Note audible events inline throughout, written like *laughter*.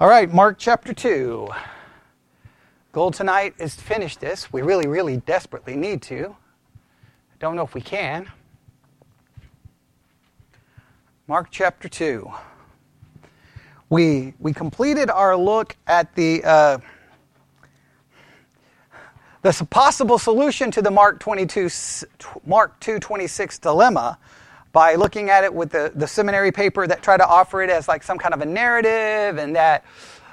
All right, Mark chapter 2. Goal tonight is to finish this. We really, really desperately need to. I Don't know if we can. Mark chapter 2. We, we completed our look at the, uh, the possible solution to the Mark, 22, Mark 2.26 dilemma by looking at it with the, the seminary paper that tried to offer it as like some kind of a narrative and that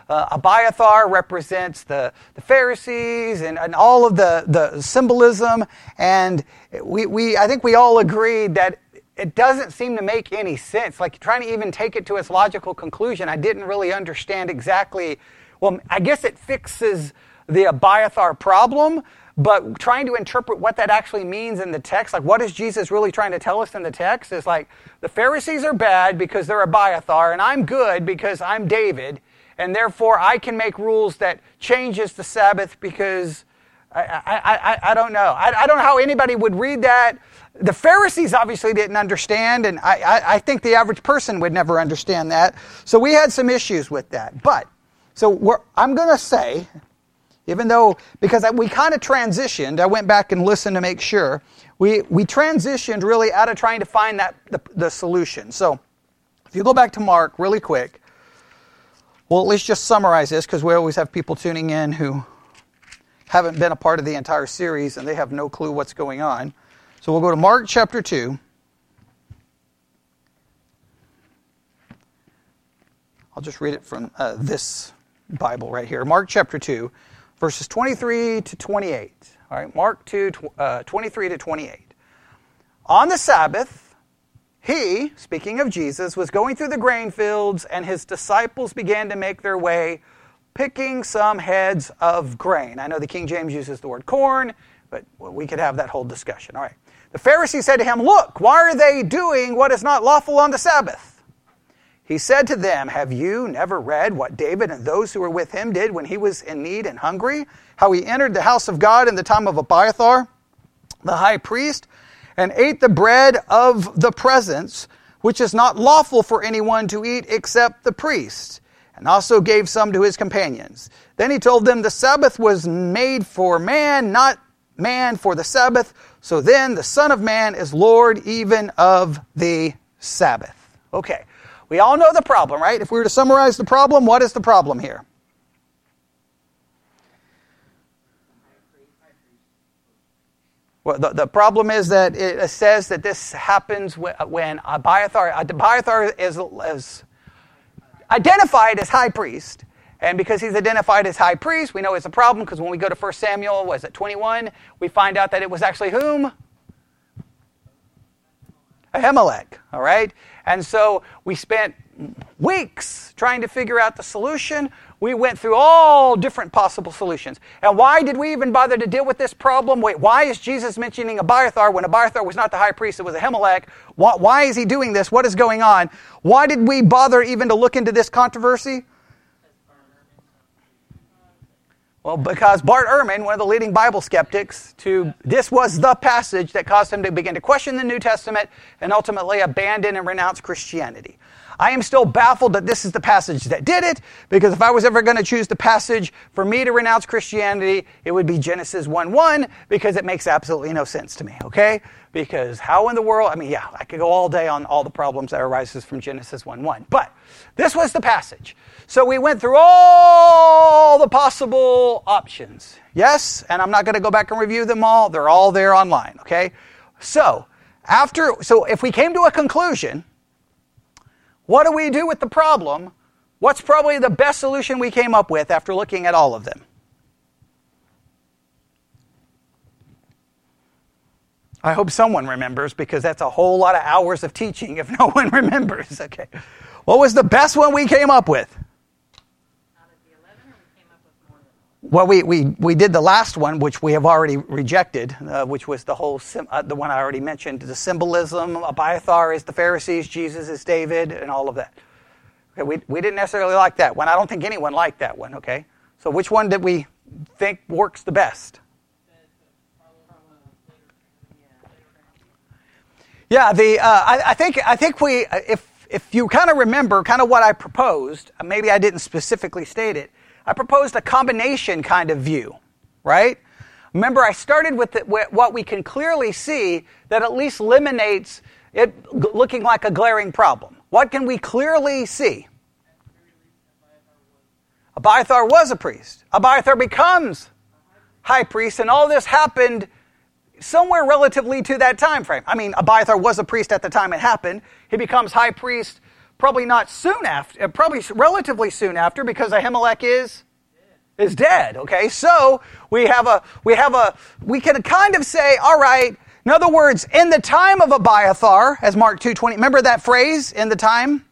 uh, Abiathar represents the, the Pharisees and, and all of the, the symbolism. And we, we, I think we all agreed that it doesn't seem to make any sense. Like trying to even take it to its logical conclusion, I didn't really understand exactly. Well, I guess it fixes the Abiathar problem, but trying to interpret what that actually means in the text, like what is Jesus really trying to tell us in the text, is like the Pharisees are bad because they're a Abiathar, and I'm good because I'm David, and therefore I can make rules that changes the Sabbath because I, I, I, I don't know. I, I don't know how anybody would read that. The Pharisees obviously didn't understand, and I, I, I think the average person would never understand that. So we had some issues with that. But, so I'm going to say, even though, because we kind of transitioned, I went back and listened to make sure. We, we transitioned really out of trying to find that the, the solution. So if you go back to Mark really quick, well, at least just summarize this because we always have people tuning in who haven't been a part of the entire series and they have no clue what's going on. So we'll go to Mark chapter 2. I'll just read it from uh, this Bible right here. Mark chapter 2, verses 23 to 28. All right, Mark 2, uh, 23 to 28. On the Sabbath, he, speaking of Jesus, was going through the grain fields, and his disciples began to make their way, picking some heads of grain. I know the King James uses the word corn, but we could have that whole discussion. All right. The Pharisee said to him, Look, why are they doing what is not lawful on the Sabbath? He said to them, Have you never read what David and those who were with him did when he was in need and hungry? How he entered the house of God in the time of Abiathar, the high priest? and ate the bread of the presence, which is not lawful for anyone to eat except the priest, and also gave some to his companions. Then he told them the Sabbath was made for man, not man for the Sabbath. So then the Son of Man is Lord even of the Sabbath. Okay, we all know the problem, right? If we were to summarize the problem, what is the problem here? Well, the, the problem is that it says that this happens when Abiathar, Abiathar is, is identified as high priest. And because he's identified as high priest, we know it's a problem because when we go to 1 Samuel, was it 21, we find out that it was actually whom? Ahimelech, all right? And so we spent weeks trying to figure out the solution. We went through all different possible solutions. And why did we even bother to deal with this problem? Wait, why is Jesus mentioning Abiathar when Abiathar was not the high priest, it was Ahimelech? Why, why is he doing this? What is going on? Why did we bother even to look into this controversy? Well, because Bart Ehrman, one of the leading Bible skeptics, to this was the passage that caused him to begin to question the New Testament and ultimately abandon and renounce Christianity. I am still baffled that this is the passage that did it, because if I was ever going to choose the passage for me to renounce Christianity, it would be Genesis 1 1, because it makes absolutely no sense to me, okay? Because how in the world, I mean, yeah, I could go all day on all the problems that arises from Genesis 1 1. But this was the passage. So we went through all the possible options. Yes, and I'm not going to go back and review them all. They're all there online, okay? So, after so if we came to a conclusion what do we do with the problem? What's probably the best solution we came up with after looking at all of them? I hope someone remembers because that's a whole lot of hours of teaching if *laughs* no one remembers. Okay. What was the best one we came up with? Well, we, we, we did the last one, which we have already rejected, uh, which was the whole, uh, the one I already mentioned, the symbolism. Abiathar is the Pharisees, Jesus is David, and all of that. Okay, we, we didn't necessarily like that one. I don't think anyone liked that one, okay? So which one did we think works the best? Yeah, the, uh, I, I, think, I think we, if, if you kind of remember kind of what I proposed, maybe I didn't specifically state it, I proposed a combination kind of view, right? Remember, I started with the, what we can clearly see that at least eliminates it looking like a glaring problem. What can we clearly see? Abiathar was a priest. Abiathar becomes high priest, and all this happened somewhere relatively to that time frame. I mean, Abiathar was a priest at the time it happened. He becomes high priest probably not soon after, uh, probably relatively soon after, because Ahimelech is is dead. Okay, so we have a we have a we can kind of say, all right. In other words, in the time of Abiathar, as Mark two twenty. Remember that phrase? In the time,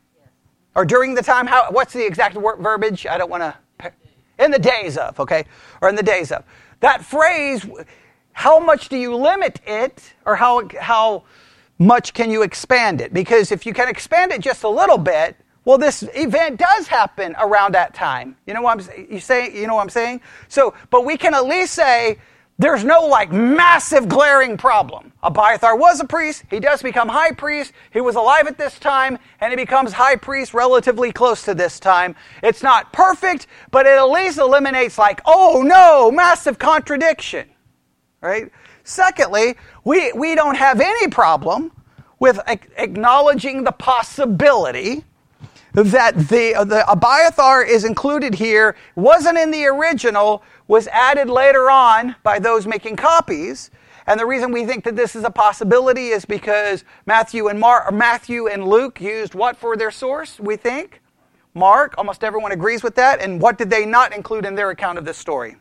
or during the time. How? What's the exact word, verbiage? I don't want to. In the days of. Okay, or in the days of. That phrase how much do you limit it or how, how much can you expand it? Because if you can expand it just a little bit, well, this event does happen around that time. You know what I'm you say, you know what I'm saying? So, but we can at least say there's no like massive glaring problem. Abiathar was a priest, he does become high priest, he was alive at this time, and he becomes high priest relatively close to this time. It's not perfect, but it at least eliminates like, oh no, massive contradiction right? Secondly, we, we don't have any problem with acknowledging the possibility that the, the Abiathar is included here, wasn't in the original, was added later on by those making copies. And the reason we think that this is a possibility is because Matthew and Mar- Matthew and Luke used what for their source, we think? Mark, almost everyone agrees with that. And what did they not include in their account of this story?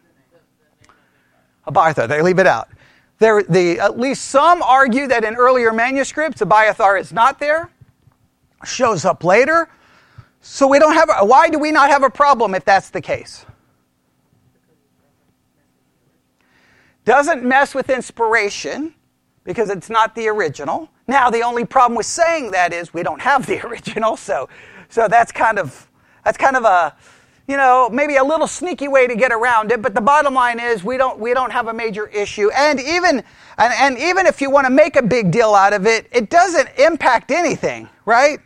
Abiathar. They leave it out. There, the, at least some argue that in earlier manuscripts, Abiathar is not there, shows up later. So we don't have. A, why do we not have a problem if that's the case? Doesn't mess with inspiration because it's not the original. Now the only problem with saying that is we don't have the *laughs* original, so so that's kind of that's kind of a you know, maybe a little sneaky way to get around it, but the bottom line is we don't, we don't have a major issue. And even, and, and even if you want to make a big deal out of it, it doesn't impact anything, right?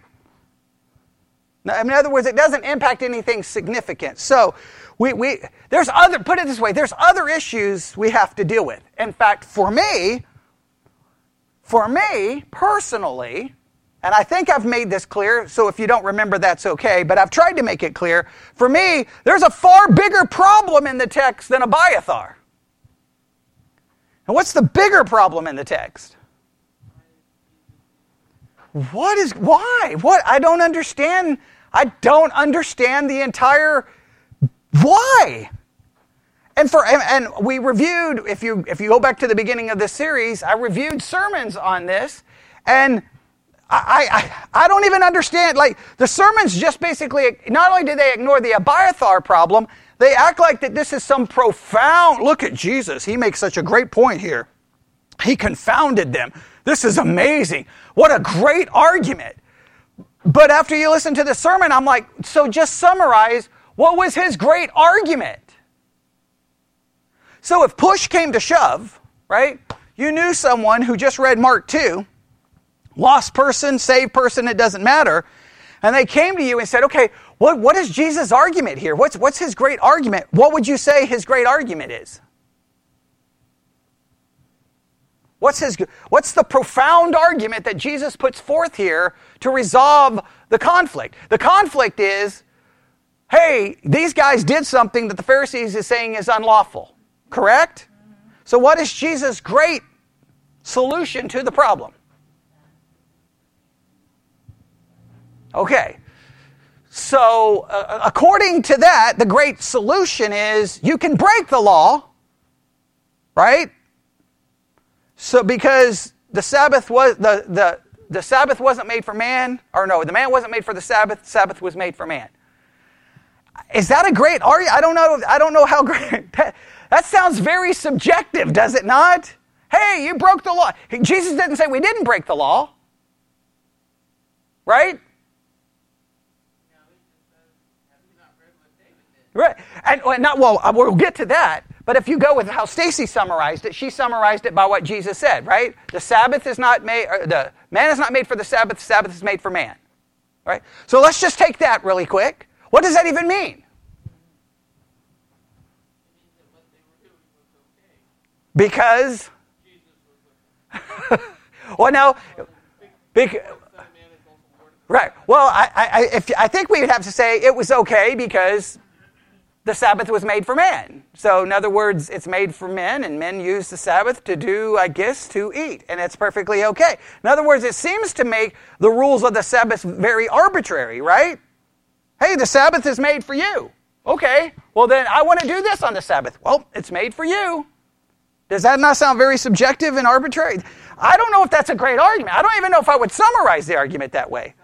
In other words, it doesn't impact anything significant. So, we, we, there's other, put it this way, there's other issues we have to deal with. In fact, for me, for me personally, and I think I've made this clear, so if you don't remember, that's okay, but I've tried to make it clear. For me, there's a far bigger problem in the text than Abiathar. And what's the bigger problem in the text? What is, why? What? I don't understand. I don't understand the entire, why? And for and, we reviewed if you if you go back to the beginning of this series, I reviewed sermons on this, and I, I, I don't even understand. Like, the sermons just basically, not only do they ignore the Abiathar problem, they act like that this is some profound, look at Jesus. He makes such a great point here. He confounded them. This is amazing. What a great argument. But after you listen to the sermon, I'm like, so just summarize what was his great argument? So if push came to shove, right? You knew someone who just read Mark 2 lost person, saved person, it doesn't matter. And they came to you and said, okay, what, what is Jesus' argument here? What's, what's his great argument? What would you say his great argument is? What's, his, what's the profound argument that Jesus puts forth here to resolve the conflict? The conflict is hey, these guys did something that the Pharisees is saying is unlawful, correct? So, what is Jesus' great solution to the problem? Okay. So, uh, according to that, the great solution is you can break the law, right? So, because the Sabbath was the, the, the Sabbath wasn't made for man, or no, the man wasn't made for the Sabbath. Sabbath was made for man. Is that a great argument? I don't know. I don't know how *laughs* great. That, that sounds very subjective, does it not? Hey, you broke the law. Jesus didn't say we didn't break the law, right? Right. And, not, well, uh, we'll get to that. But if you go with how Stacy summarized it, she summarized it by what Jesus said, right? The Sabbath is not made, the man is not made for the Sabbath, the Sabbath is made for man. Right? So let's just take that really quick. What does that even mean? Because *laughs* well, no, because, right. Well, I, I, if, I think we would have to say it was okay because the Sabbath was made for man. So, in other words, it's made for men, and men use the Sabbath to do, I guess, to eat, and it's perfectly okay. In other words, it seems to make the rules of the Sabbath very arbitrary, right? Hey, the Sabbath is made for you. Okay, well, then I want to do this on the Sabbath. Well, it's made for you. Does that not sound very subjective and arbitrary? I don't know if that's a great argument. I don't even know if I would summarize the argument that way.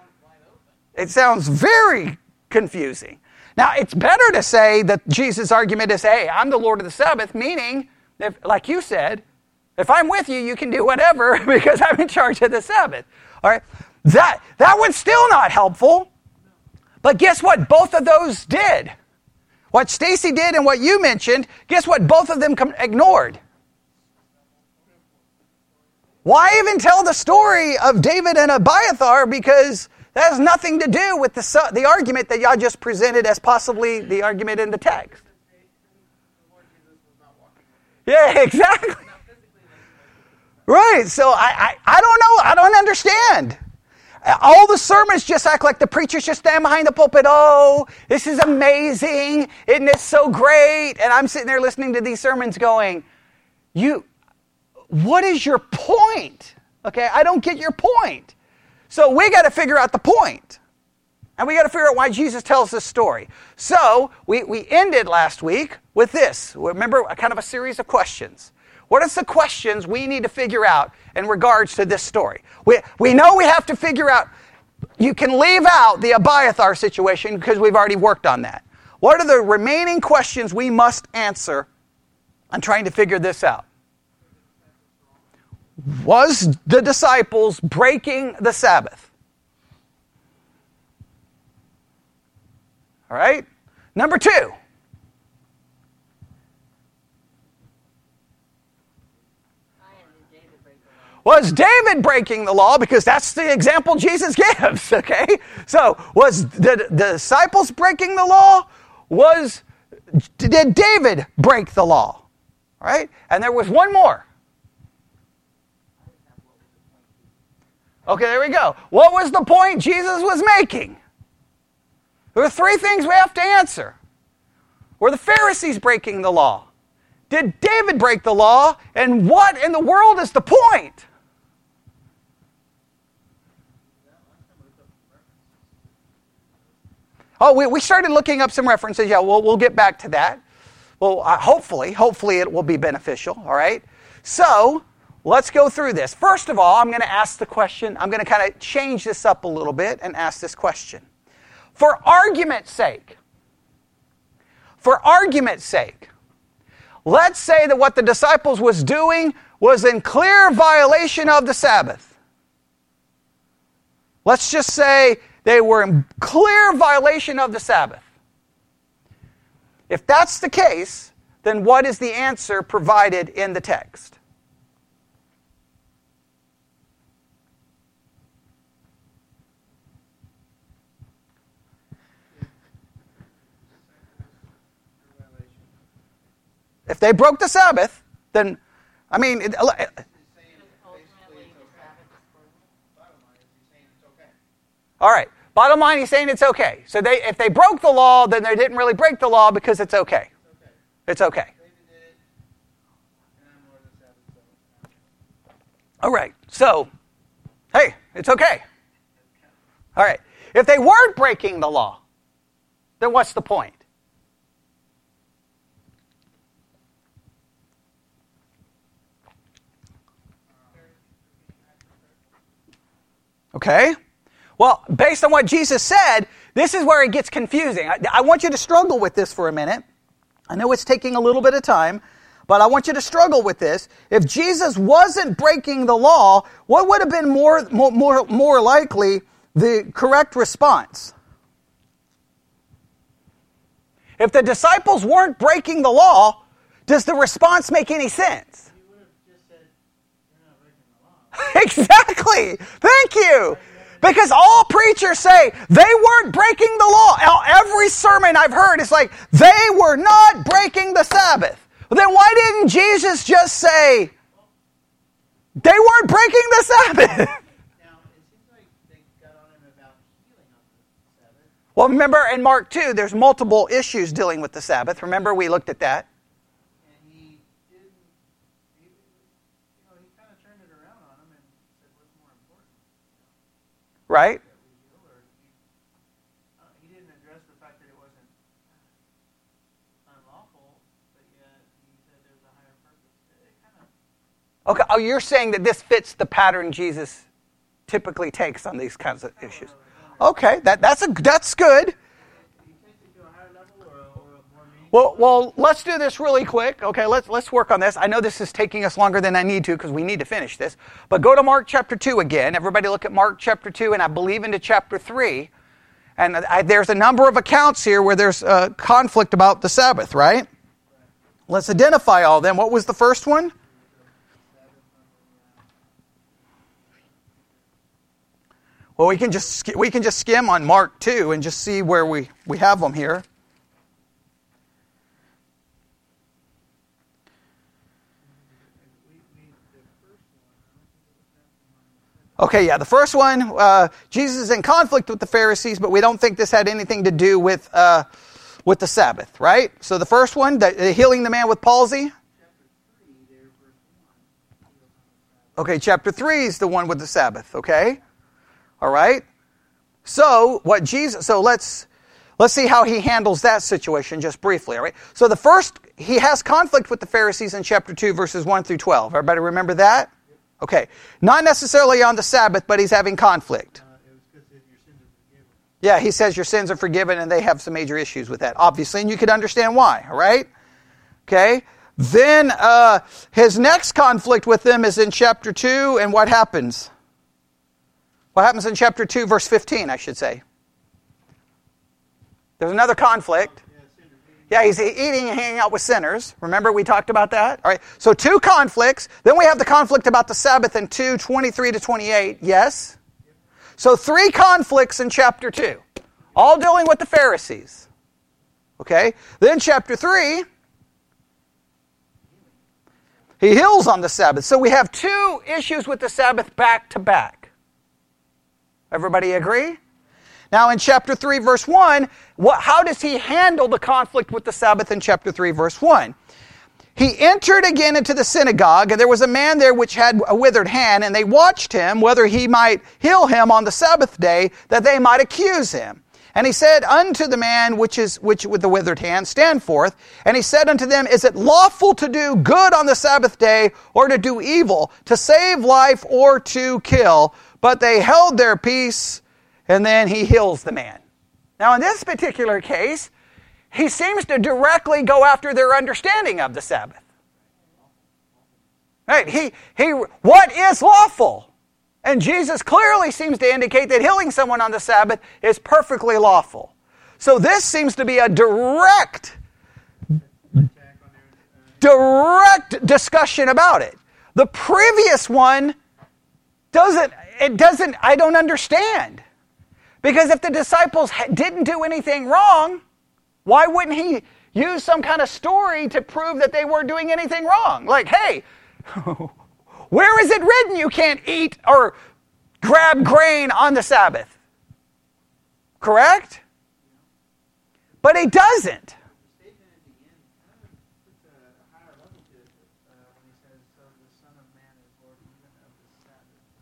It sounds very confusing. Now, it's better to say that Jesus' argument is, hey, I'm the Lord of the Sabbath, meaning, if, like you said, if I'm with you, you can do whatever *laughs* because I'm in charge of the Sabbath. All right? That, that was still not helpful. But guess what? Both of those did. What Stacy did and what you mentioned, guess what? Both of them ignored. Why even tell the story of David and Abiathar? Because that has nothing to do with the, the argument that y'all just presented as possibly the argument in the text. Yeah, *laughs* exactly. Right. So I, I, I don't know. I don't understand. All the sermons just act like the preachers just stand behind the pulpit. Oh, this is amazing. Isn't this so great? And I'm sitting there listening to these sermons going, you, what is your point? Okay, I don't get your point. So we got to figure out the point. And we got to figure out why Jesus tells this story. So we, we ended last week with this. Remember, kind of a series of questions. What are the questions we need to figure out in regards to this story? We, we know we have to figure out, you can leave out the Abiathar situation because we've already worked on that. What are the remaining questions we must answer on trying to figure this out? Was the disciples breaking the Sabbath? All right? Number two. Was David breaking the law? Because that's the example Jesus *laughs* gives, okay? So, was the, the disciples breaking the law? Was did David break the law? All right? And there was one more. Okay, there we go. What was the point Jesus was making? There are three things we have to answer. Were the Pharisees breaking the law? Did David break the law? And what in the world is the point? Oh, we, we started looking up some references. Yeah, we'll, we'll get back to that. Well, uh, hopefully, hopefully it will be beneficial, all right? So, Let's go through this. First of all, I'm going to ask the question, I'm going to kind of change this up a little bit and ask this question. For argument's sake, for argument's sake, let's say that what the disciples was doing was in clear violation of the Sabbath. Let's just say they were in clear violation of the Sabbath. If that's the case, then what is the answer provided in the text? If they broke the Sabbath, then, I mean, it, all right. Bottom line, he's saying it's okay. So they, if they broke the law, then they didn't really break the law because it's okay. It's okay. All right. So, hey, it's okay. All right. If they weren't breaking the law, then what's the point? Okay? Well, based on what Jesus said, this is where it gets confusing. I, I, want you to struggle with this for a minute. I know it's taking a little bit of time, but I want you to struggle with this. If Jesus wasn't breaking the law, what would have been more, more, more, more likely the correct response? If the disciples weren't breaking the law, does the response make any sense? *laughs* Exactly. Thank you. Because all preachers say they weren't breaking the law. Every sermon I've heard is like, they were not breaking the Sabbath. Then why didn't Jesus just say, they weren't breaking the Sabbath? *laughs* Well, remember in Mark 2, there's multiple issues dealing with the Sabbath. Remember, we looked at that. Right? Okay, oh, you're saying that this fits the pattern Jesus typically takes on these kinds of issues. Okay, that, that's, a, that's good. Well, well, let's do this really quick. Okay, let's, let's work on this. I know this is taking us longer than I need to because we need to finish this. But go to Mark chapter 2 again. Everybody look at Mark chapter 2, and I believe into chapter 3. And I, there's a number of accounts here where there's a conflict about the Sabbath, right? Let's identify all them. What was the first one? Well, we can just we can just skim on Mark 2 and just see where we, we have them here. Okay, yeah, the first one, uh, Jesus is in conflict with the Pharisees, but we don't think this had anything to do with, uh, with the Sabbath, right? So the first one, the, the healing the man with palsy. Okay, chapter 3 is the one with the Sabbath, okay? All right? So, what Jesus so let's let's see how he handles that situation just briefly, all right? So the first he has conflict with the Pharisees in chapter 2 verses 1 through 12. Everybody remember that? Okay. Not necessarily on the Sabbath, but he's having conflict. Yeah, he says your sins are forgiven and they have some major issues with that, obviously, and you can understand why, all right? Okay. Then uh, his next conflict with them is in chapter 2, and what happens? What happens in chapter 2, verse 15, I should say? There's another conflict. Yeah, he's eating and hanging out with sinners. Remember we talked about that? All right. So two conflicts. Then we have the conflict about the Sabbath in 2, 23 to 28. Yes? So three conflicts in chapter 2. All dealing with the Pharisees. Okay? Then chapter 3, he heals on the Sabbath. So we have two issues with the Sabbath back to back. Everybody agree? Now, in chapter 3, verse 1, what, how does he handle the conflict with the Sabbath in chapter 3, verse 1? He entered again into the synagogue, and there was a man there which had a withered hand, and they watched him whether he might heal him on the Sabbath day, that they might accuse him. And he said unto the man which is which with the withered hand, Stand forth. And he said unto them, Is it lawful to do good on the Sabbath day, or to do evil, to save life, or to kill? But they held their peace and then he heals the man. Now, in this particular case, he seems to directly go after their understanding of the Sabbath. Right? He, he, what is lawful? And Jesus clearly seems to indicate that healing someone on the Sabbath is perfectly lawful. So this seems to be a direct, direct discussion about it. The previous one doesn't, it doesn't, I don't understand. Because if the disciples didn't do anything wrong, why wouldn't he use some kind of story to prove that they weren't doing anything wrong? Like, hey, *laughs* where is it written you can't eat or grab grain on the Sabbath? Correct? But he doesn't.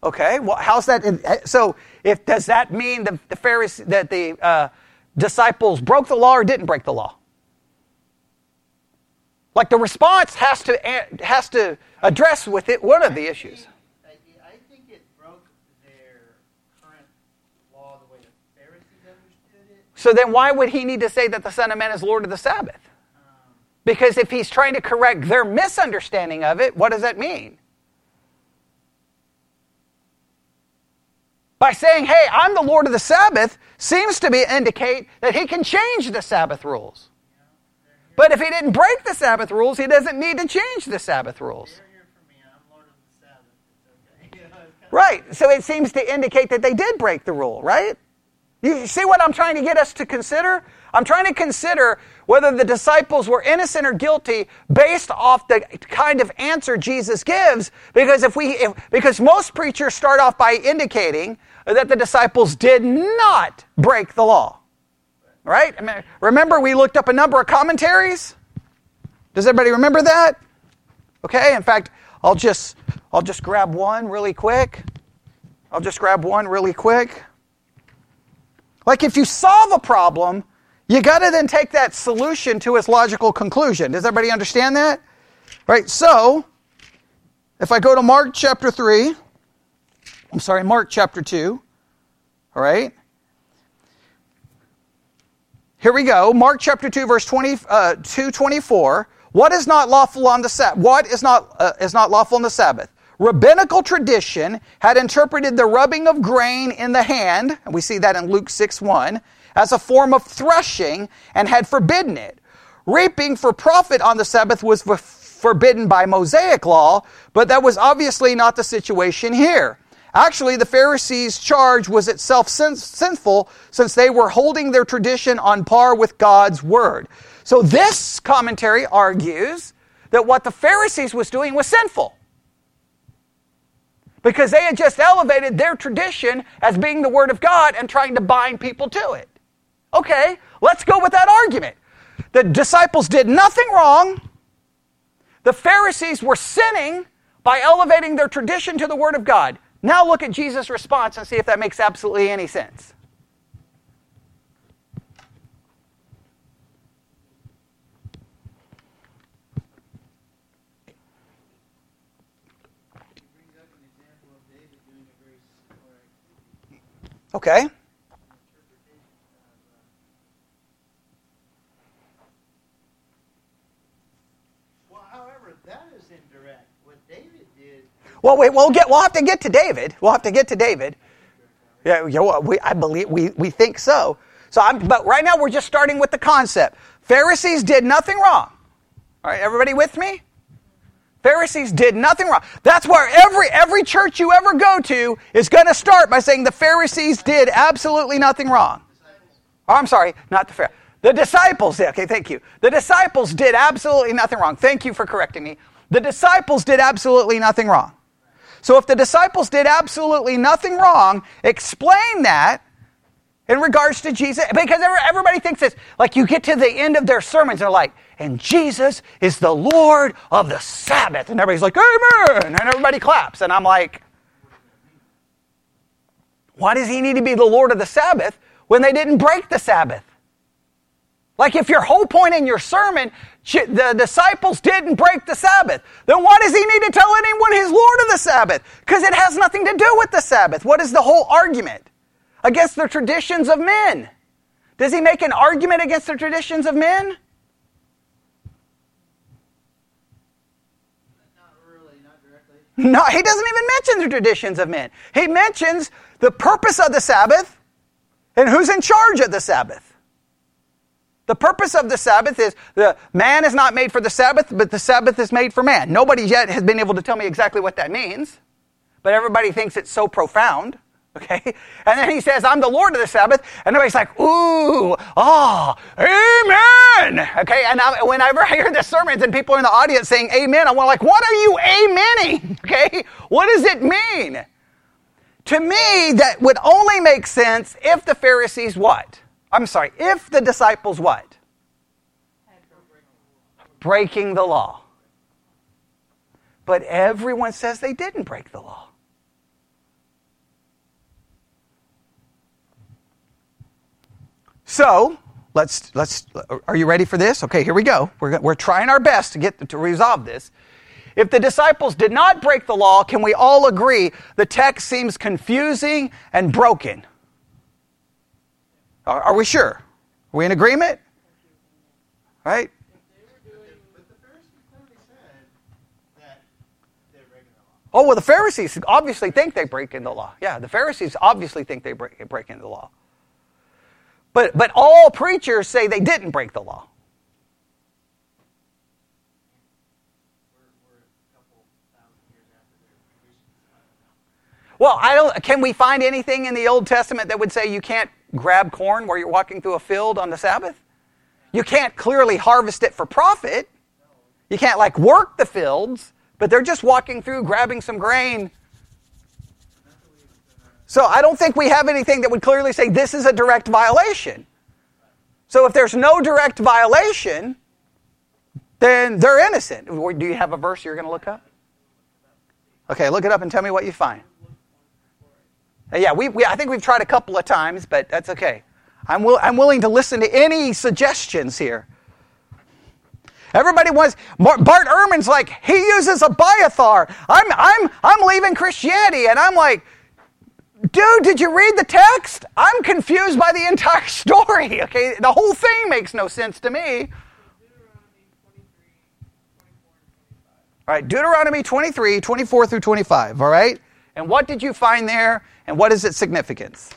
Okay, well, how's that? In, so, if does that mean the, the Pharisees that the uh, disciples broke the law or didn't break the law? Like the response has to has to address with it one of the issues. I think it broke their current law the way the Pharisees understood it. So then, why would he need to say that the Son of Man is Lord of the Sabbath? Um, because if he's trying to correct their misunderstanding of it, what does that mean? By saying, hey, I'm the Lord of the Sabbath, seems to be indicate that he can change the Sabbath rules. But if he didn't break the Sabbath rules, he doesn't need to change the Sabbath rules. Right. So it seems to indicate that they did break the rule, right? You see what I'm trying to get us to consider? I'm trying to consider whether the disciples were innocent or guilty based off the kind of answer Jesus gives. Because if we, if, because most preachers start off by indicating that the disciples did not break the law. Right? I mean, remember, we looked up a number of commentaries. Does everybody remember that? Okay. In fact, I'll just, I'll just grab one really quick. I'll just grab one really quick. Like if you solve a problem, you got to then take that solution to its logical conclusion. Does everybody understand that? Right? So, if I go to Mark chapter 3, I'm sorry, Mark chapter 2, all right? Here we go. Mark chapter 2, verse 20, uh, 2 24. What is not lawful on the Sabbath? What is not, uh, is not lawful on the Sabbath? Rabbinical tradition had interpreted the rubbing of grain in the hand, and we see that in Luke 6 1, as a form of threshing and had forbidden it. Reaping for profit on the Sabbath was forbidden by Mosaic law, but that was obviously not the situation here. Actually, the Pharisees' charge was itself sin- sinful since they were holding their tradition on par with God's word. So this commentary argues that what the Pharisees was doing was sinful because they had just elevated their tradition as being the Word of God and trying to bind people to it. Okay, let's go with that argument. The disciples did nothing wrong. The Pharisees were sinning by elevating their tradition to the Word of God. Now look at Jesus' response and see if that makes absolutely any sense. Okay. Well, however, that is indirect. What David did. Well, wait, we'll get. We'll have to get to David. We'll have to get to David. Yeah, yeah well, we, I believe we, we think so. So, I'm, but right now we're just starting with the concept. Pharisees did nothing wrong. All right, everybody with me? Pharisees did nothing wrong. That's where every, every church you ever go to is going to start by saying the Pharisees did absolutely nothing wrong. Oh, I'm sorry, not the Pharisees. The disciples did. Okay, thank you. The disciples did absolutely nothing wrong. Thank you for correcting me. The disciples did absolutely nothing wrong. So if the disciples did absolutely nothing wrong, explain that in regards to Jesus. Because everybody thinks this. Like you get to the end of their sermons, and they're like, and Jesus is the Lord of the Sabbath. And everybody's like, Amen. And everybody claps. And I'm like, why does he need to be the Lord of the Sabbath when they didn't break the Sabbath? Like, if your whole point in your sermon, the disciples didn't break the Sabbath, then why does he need to tell anyone he's Lord of the Sabbath? Because it has nothing to do with the Sabbath. What is the whole argument? Against the traditions of men. Does he make an argument against the traditions of men? Not really, not directly. No, he doesn't even mention the traditions of men. He mentions the purpose of the Sabbath and who's in charge of the Sabbath. The purpose of the Sabbath is the man is not made for the Sabbath, but the Sabbath is made for man. Nobody yet has been able to tell me exactly what that means, but everybody thinks it's so profound. *laughs* Okay? And then he says, I'm the Lord of the Sabbath. And everybody's like, ooh, ah, amen. Okay? And I, whenever I hear the sermons and people in the audience saying amen, I'm like, what are you amening? *laughs* Okay? What does it mean? To me, that would only make sense if the Pharisees what? I'm sorry, if the disciples what? Breaking the law. But everyone says they didn't break the law. So let's let's. Are you ready for this? Okay, here we go. We're we're trying our best to get to resolve this. If the disciples did not break the law, can we all agree the text seems confusing and broken? Are, are we sure? Are we in agreement? Right? Oh, well, the Pharisees obviously think they break in the law. Yeah, the Pharisees obviously think they break, break into the law. But, but all preachers say they didn't break the law. Well, I don't. Can we find anything in the Old Testament that would say you can't grab corn where you're walking through a field on the Sabbath? You can't clearly harvest it for profit. You can't like work the fields, but they're just walking through grabbing some grain. So I don't think we have anything that would clearly say this is a direct violation. So if there's no direct violation, then they're innocent. Do you have a verse you're going to look up? Okay, look it up and tell me what you find. Uh, yeah, we, we, I think we've tried a couple of times, but that's okay. I'm, will, I'm willing to listen to any suggestions here. Everybody wants, Bart Ehrman's like, he uses Abiathar. I'm, I'm, I'm leaving Christianity. And I'm like, dude, did you read the text? I'm confused by the entire *laughs* story. Okay, the whole thing makes no sense to me. All right, Deuteronomy 23, 24 through 25. All right? And what did you find there, and what is its significance?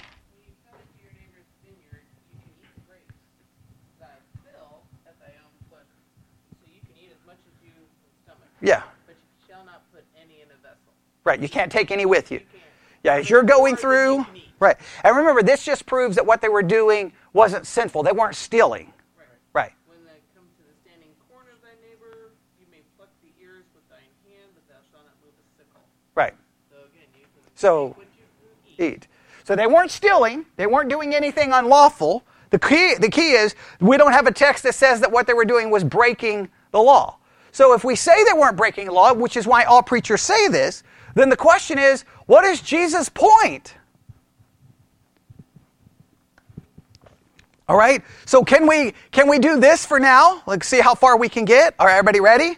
Yeah. But you shall not put any in a vessel. Right. You can't take any with you. Yeah, as you're going through. Right. And remember, this just proves that what they were doing wasn't sinful. They weren't stealing. Right. Right. When they come to the standing corn of thy neighbor, you may pluck the ears with thine hand, but thou shalt not move a sickle. Right. So again, you can So, you eat. So they weren't stealing. They weren't doing anything unlawful. The key, the key is we don't have a text that says that what they were doing was breaking the law. So if we say they weren't breaking the law, which is why all preachers say this, then the question is, what is Jesus' point? All right. So can we can we do this for now? Let's see how far we can get. All right, everybody ready?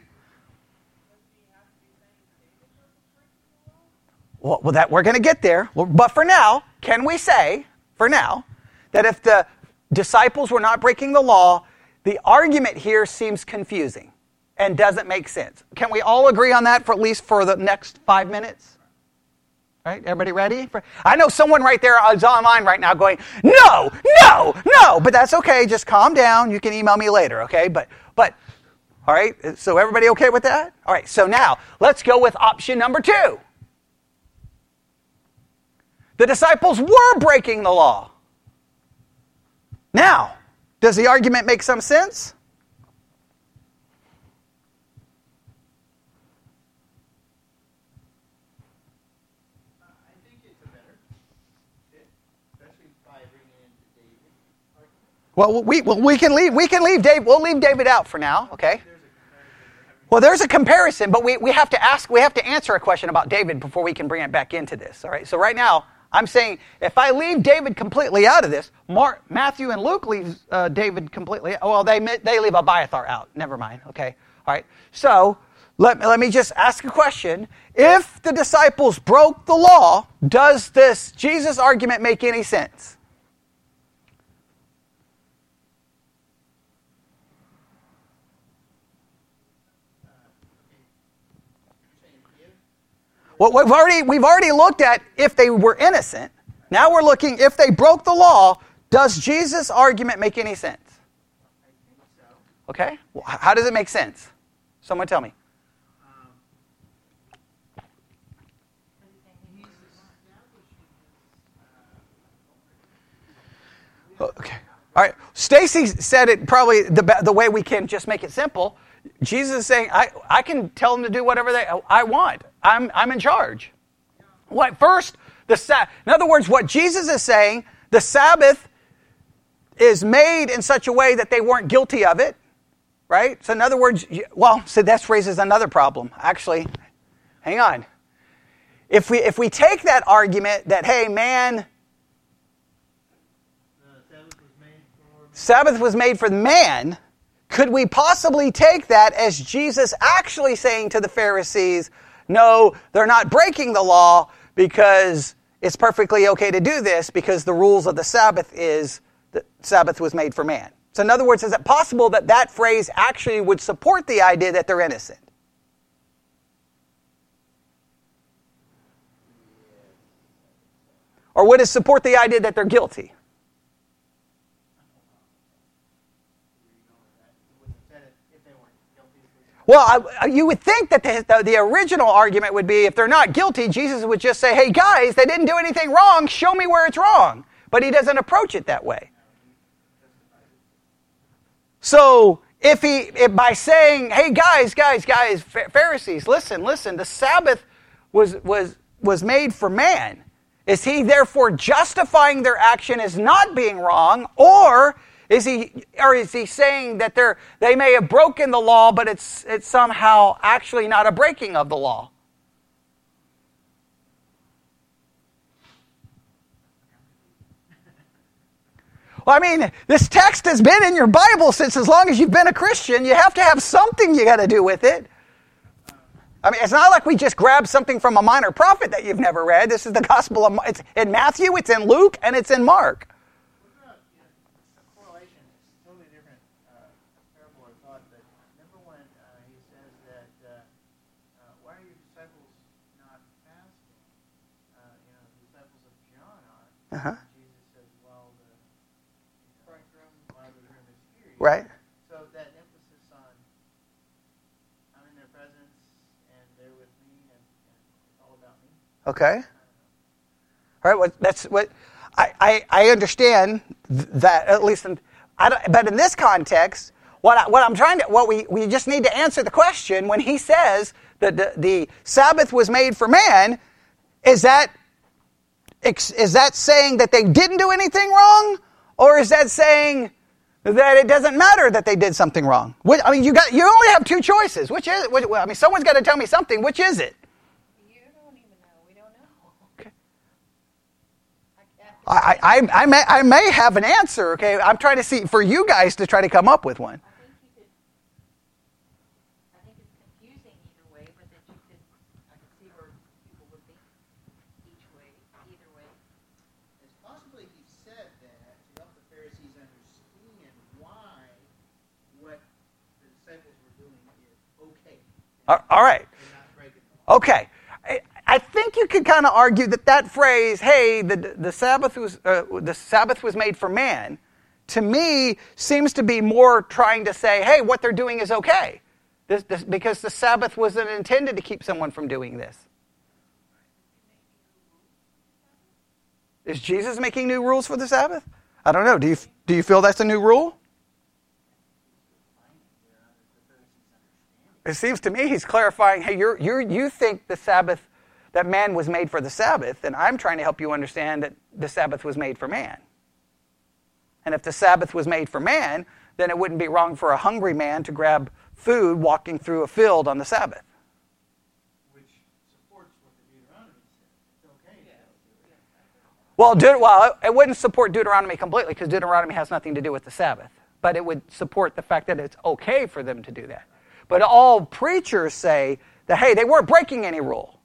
Well, well that we're going to get there. But for now, can we say, for now, that if the disciples were not breaking the law, the argument here seems confusing and doesn't make sense. Can we all agree on that for at least for the next five minutes? Right? everybody ready? I know someone right there is online right now going, no, no, no, but that's okay. Just calm down. You can email me later, okay? But, but, all right. So everybody okay with that? All right. So now let's go with option number two. The disciples were breaking the law. Now, does the argument make some sense? Well, we, well, we can leave. We can leave Dave. We'll leave David out for now. Okay. Well, there's a comparison, but we, we have to ask. We have to answer a question about David before we can bring it back into this. All right. So right now, I'm saying if I leave David completely out of this, Mark, Matthew, and Luke leave uh, David completely. Well, they they leave Abiathar out. Never mind. Okay. All right. So let, let me just ask a question. If the disciples broke the law, does this Jesus argument make any sense? Well, we've already, we've already looked at if they were innocent. Now we're looking if they broke the law, does Jesus' argument make any sense? Okay? Well, how does it make sense? Someone tell me. Okay. All right. Stacy said it probably the, the way we can just make it simple. Jesus is saying, I, I can tell them to do whatever they I want. I'm, I'm in charge. What first the in other words, what Jesus is saying, the Sabbath is made in such a way that they weren't guilty of it, right? So in other words, well, so that raises another problem. Actually, hang on. If we if we take that argument that hey man, The Sabbath was made for for man, could we possibly take that as Jesus actually saying to the Pharisees, no, they're not breaking the law because it's perfectly okay to do this because the rules of the Sabbath is that Sabbath was made for man. So in other words, is it possible that that phrase actually would support the idea that they're innocent? Or would it support the idea that they're guilty? where you go with that. It wouldn't have said it if they weren't guilty. Well, I, you would think that the, the, the original argument would be if they're not guilty, Jesus would just say, hey guys, they didn't do anything wrong, show me where it's wrong. But he doesn't approach it that way. So if he, if by saying, hey guys, guys, guys, Pharisees, listen, listen, the Sabbath was, was, was made for man. Is he therefore justifying their action as not being wrong, or is he, or is he saying that they're, they may have broken the law, but it's, it's somehow actually not a breaking of the law? Well, I mean, this text has been in your Bible since as long as you've been a Christian. You have to have something you got to do with it. I mean, it's not like we just grab something from a minor prophet that you've never read. This is the Gospel of it's in Matthew, it's in Luke, and it's in Mark. Uh-huh. Jesus says, well, the Right. So that emphasis on I'm in their presence and they're with me and, and it's all about me. Okay. All right. Well, that's what I, I, I understand that at least in, but in this context, what, I, what I'm trying to, what we, we just need to answer the question when he says that the, the Sabbath was made for man, is that is that saying that they didn't do anything wrong? Or is that saying that it doesn't matter that they did something wrong? I mean, you, got, you only have two choices. Which is Which, I mean, someone's got to tell me something. Which is it? You don't even know. We don't know. Okay. I, I, I, may, I may have an answer, okay? I'm trying to see, for you guys to try to come up with one. All right. Okay. I think you could kind of argue that that phrase, "Hey, the, the Sabbath was uh, the Sabbath was made for man," to me seems to be more trying to say, "Hey, what they're doing is okay," this, this, because the Sabbath wasn't intended to keep someone from doing this. Is Jesus making new rules for the Sabbath? I don't know. Do you do you feel that's a new rule? It seems to me he's clarifying, hey, you're, you're, you think the Sabbath, that man was made for the Sabbath, and I'm trying to help you understand that the Sabbath was made for man. And if the Sabbath was made for man, then it wouldn't be wrong for a hungry man to grab food walking through a field on the Sabbath. Which supports what the Deuteronomy said. It's okay. Well, De- well, it wouldn't support Deuteronomy completely because Deuteronomy has nothing to do with the Sabbath. But it would support the fact that it's okay for them to do that. But all preachers say that, hey, they weren't breaking any rule.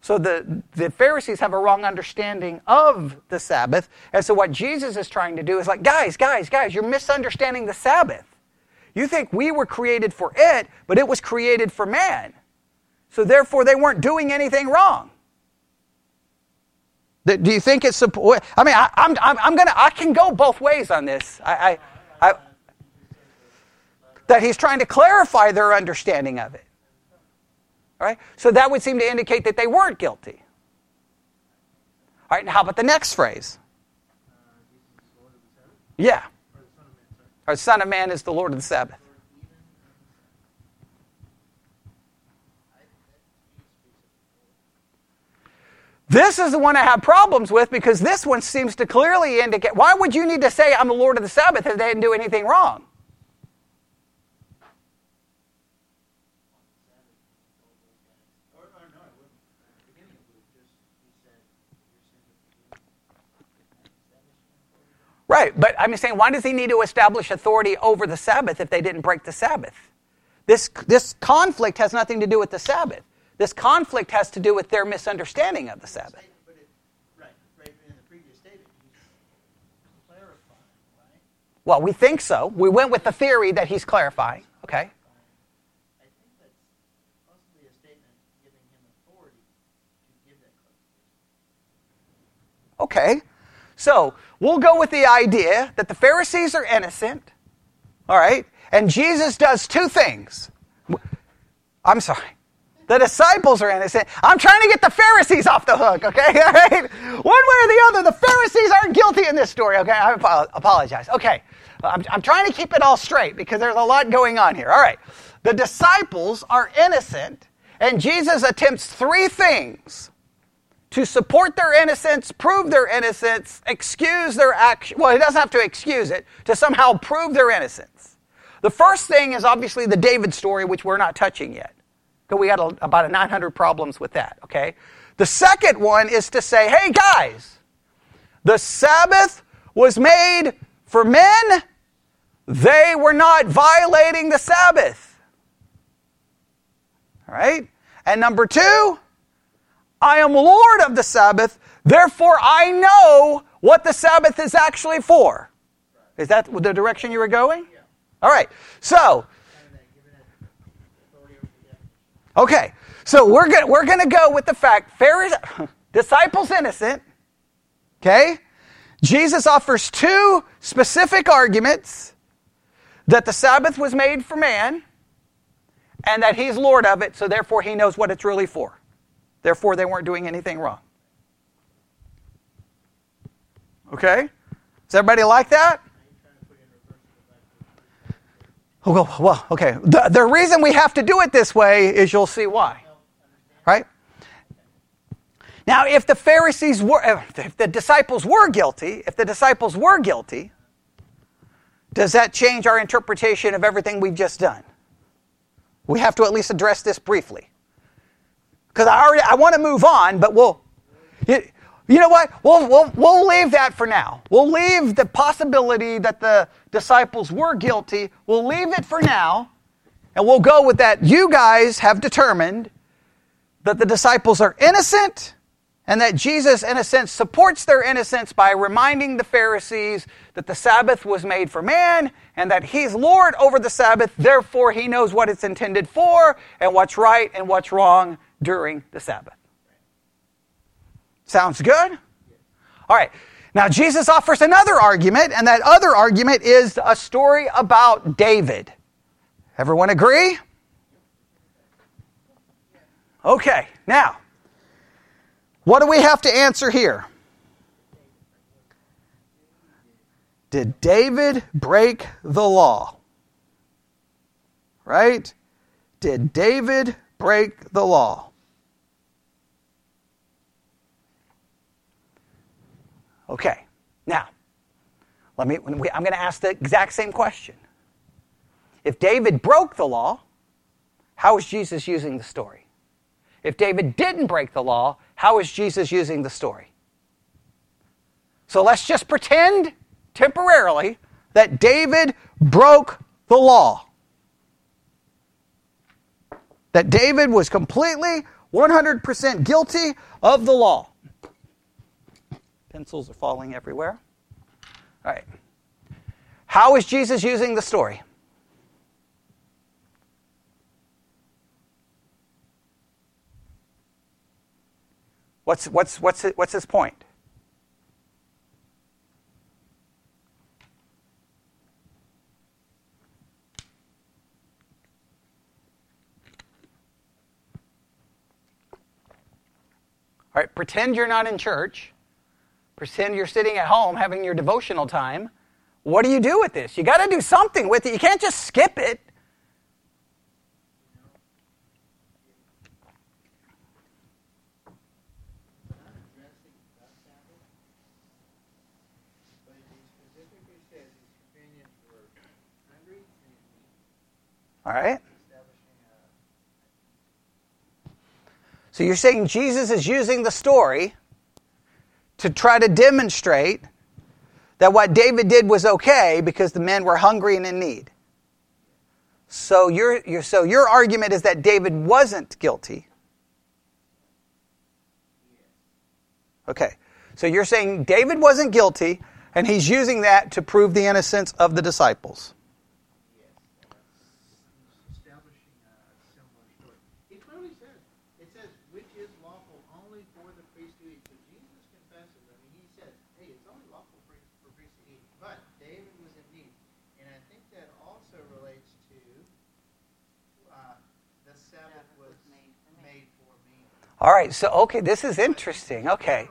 So the, the Pharisees have a wrong understanding of the Sabbath. And so what Jesus is trying to do is like, guys, guys, guys, you're misunderstanding the Sabbath. You think we were created for it, but it was created for man. So therefore, they weren't doing anything wrong. Do you think it's support? I mean, I, am I'm, I'm gonna I can go both ways on this. I, I, I that he's trying to clarify their understanding of it. All right? So that would seem to indicate that they weren't guilty. All right, and how about the next phrase? Yeah. Our Son of Man is the Lord of the Sabbath. This is the one I have problems with because this one seems to clearly indicate. Why would you need to say, I'm the Lord of the Sabbath if they didn't do anything wrong? Right, but I'm saying, why does he need to establish authority over the Sabbath if they didn't break the Sabbath? This, this conflict has nothing to do with the Sabbath. This conflict has to do with their misunderstanding of the Sabbath. Well, we think so. We went with the theory that he's clarifying. Okay. Okay. So we'll go with the idea that the Pharisees are innocent, all right, and Jesus does two things. I'm sorry. The disciples are innocent. I'm trying to get the Pharisees off the hook, okay? *laughs* All right? One way or the other, the Pharisees aren't guilty in this story, okay? I apologize. Okay. I'm, I'm trying to keep it all straight because there's a lot going on here. All right. The disciples are innocent, and Jesus attempts three things to support their innocence, prove their innocence, excuse their action. Well, he doesn't have to excuse it, to somehow prove their innocence. The first thing is obviously the David story, which we're not touching yet. Because we got a, about a 900 problems with that, okay? The second one is to say, hey guys, the Sabbath was made for men, they were not violating the Sabbath. All right? And number two, I am Lord of the Sabbath, therefore I know what the Sabbath is actually for. Is that the direction you were going? All right. So, okay. So we're going we're going to go with the fact Pharisees, *laughs* disciples innocent. Okay? Jesus offers two specific arguments that the Sabbath was made for man and that he's Lord of it, so therefore he knows what it's really for. Therefore, they weren't doing anything wrong. Okay? Does everybody like that? Oh, well, well, okay. The, the reason we have to do it this way is you'll see why. Right? Now, if the Pharisees were, uh, if the disciples were guilty, if the disciples were guilty, does that change our interpretation of everything we've just done? We have to at least address this briefly. Because I already I want to move on, but we'll you, you know what? We'll, we'll, we'll leave that for now. We'll leave the possibility that the disciples were guilty. We'll leave it for now, and we'll go with that. You guys have determined that the disciples are innocent and that Jesus, in a sense, supports their innocence by reminding the Pharisees that the Sabbath was made for man and that he's Lord over the Sabbath, therefore, he knows what it's intended for and what's right and what's wrong during the Sabbath. Sounds good? All right. Now, Jesus offers another argument, and that other argument is a story about David. Everyone agree? Okay, now, what do we have to answer here? Did David break the law? Right? Did David break the law? Okay, now, let me, I'm going to ask the exact same question. If David broke the law, how is Jesus using the story? If David didn't break the law, how is Jesus using the story? So let's just pretend temporarily that David broke the law. That David was completely 100% guilty of the law. Pencils are falling everywhere. All right. How is Jesus using the story? What's, what's, what's, what's his point? All right, pretend you're not in church. Pretend you're sitting at home having your devotional time. What do you do with this? You got to do something with it. You can't just skip it. All right? So you're saying Jesus is using the story to try to demonstrate that what David did was okay because the men were hungry and in need. So your, your, so your argument is that David wasn't guilty. Okay. So you're saying David wasn't guilty, and he's using that to prove the innocence of the disciples. establishing a similar story. He clearly says, it says, which is lawful only for the priest to eat. So Jesus confesses, I mean, he says, hey, it's only lawful for, for priests to eat. But David was in need. And I think that also relates to uh, the Sabbath All right, so okay, this is interesting. Okay.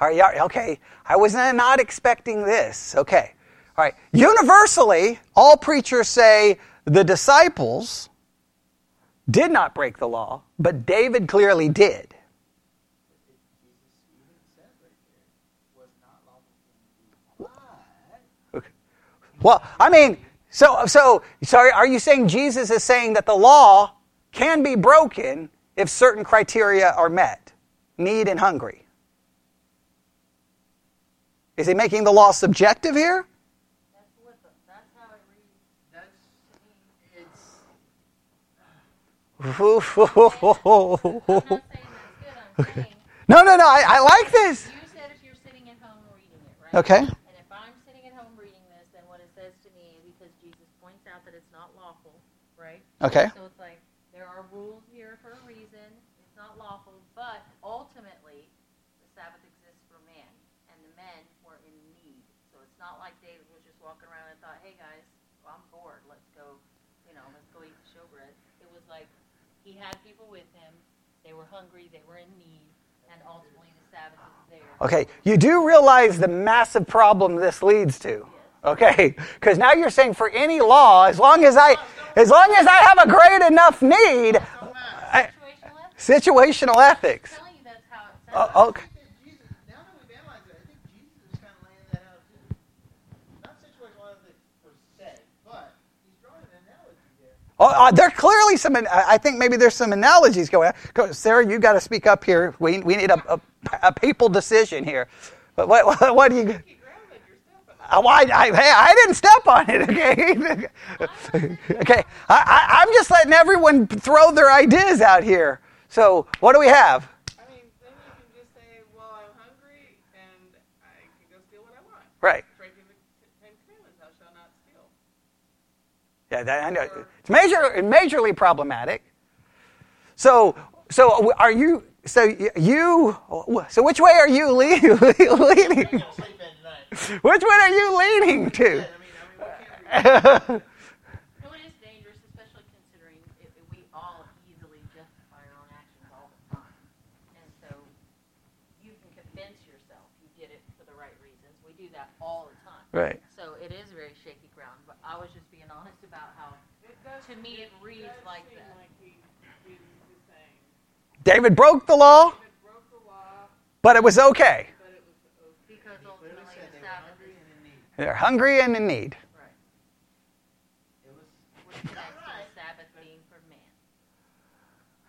All right, okay. I was not expecting this. Okay. All right. Universally, all preachers say the disciples did not break the law, but David clearly did. Well, I mean, so so sorry, are you saying Jesus is saying that the law can be broken if certain criteria are met? Need and hungry. Is he making the law subjective here? That's what the, that's how it reads. That's it's I'm not saying that's good. I'm *laughs* No, no, no. I, I like this. you said if you're sitting at home reading it, right? Okay. And if I'm sitting at home reading this, then what it says to me, because Jesus points out that it's not lawful, right? Okay. So it's like there are rules here for a reason. It's not lawful, but ultimately, the Sabbath exists for man, and the men were in need. So it's not like David was just walking around and thought, "Hey guys, well, I'm bored. Let's go, you know, let's go eat the showbread." It was like he had people with him. They were hungry. They were in need, and ultimately, the Sabbath is there. Okay. You do realize the massive problem this leads to. Okay. Because now you're saying for any law, as long as I, as long as I have a great enough need. I, Situational ethics. situational ethics. I'm telling you, that's how it oh, sounds. Oh, okay. I think that Jesus, now that we've analyzed it, I think Jesus is kind of laying that out too. Not situational ethics per se, but he's drawing an analogy there. Oh, uh, there are clearly some. I I think maybe there's some analogies going on. Sarah, you got to speak up here. We, we need a, a, a papal decision here. But what, *laughs* what, what do you? Keep grabbing at your stuff. Uh, why, I, hey, I didn't step on it, okay? *laughs* okay, I, I, I'm just letting everyone throw their ideas out here. So, what do we have? I mean, then you can just say, well, I'm hungry and I can go steal what I want. Right. Breaking the Ten Commandments, thou shalt not steal. Yeah, that, I know. It's major, majorly problematic. So, so are you? So you? So which way are you le- *laughs* leaning? Gonna sleep in tonight. Which one are you leaning to? I mean, I mean, we can't read. *laughs* It is dangerous, especially considering it, it- we all easily justify our own actions all the time. And so you can convince yourself you did it for the right reasons. We do that all the time. Right. So it is very shaky ground, but I was just being honest about how, to me, it reads like that. like he, Jesus is saying, David broke the law, David broke the law, but it was okay. but it was okay. Because He clearly ultimately said the they were Sabbath hungry is, and in need. They're hungry and in need. right, It was which connects to the Sabbath being for man.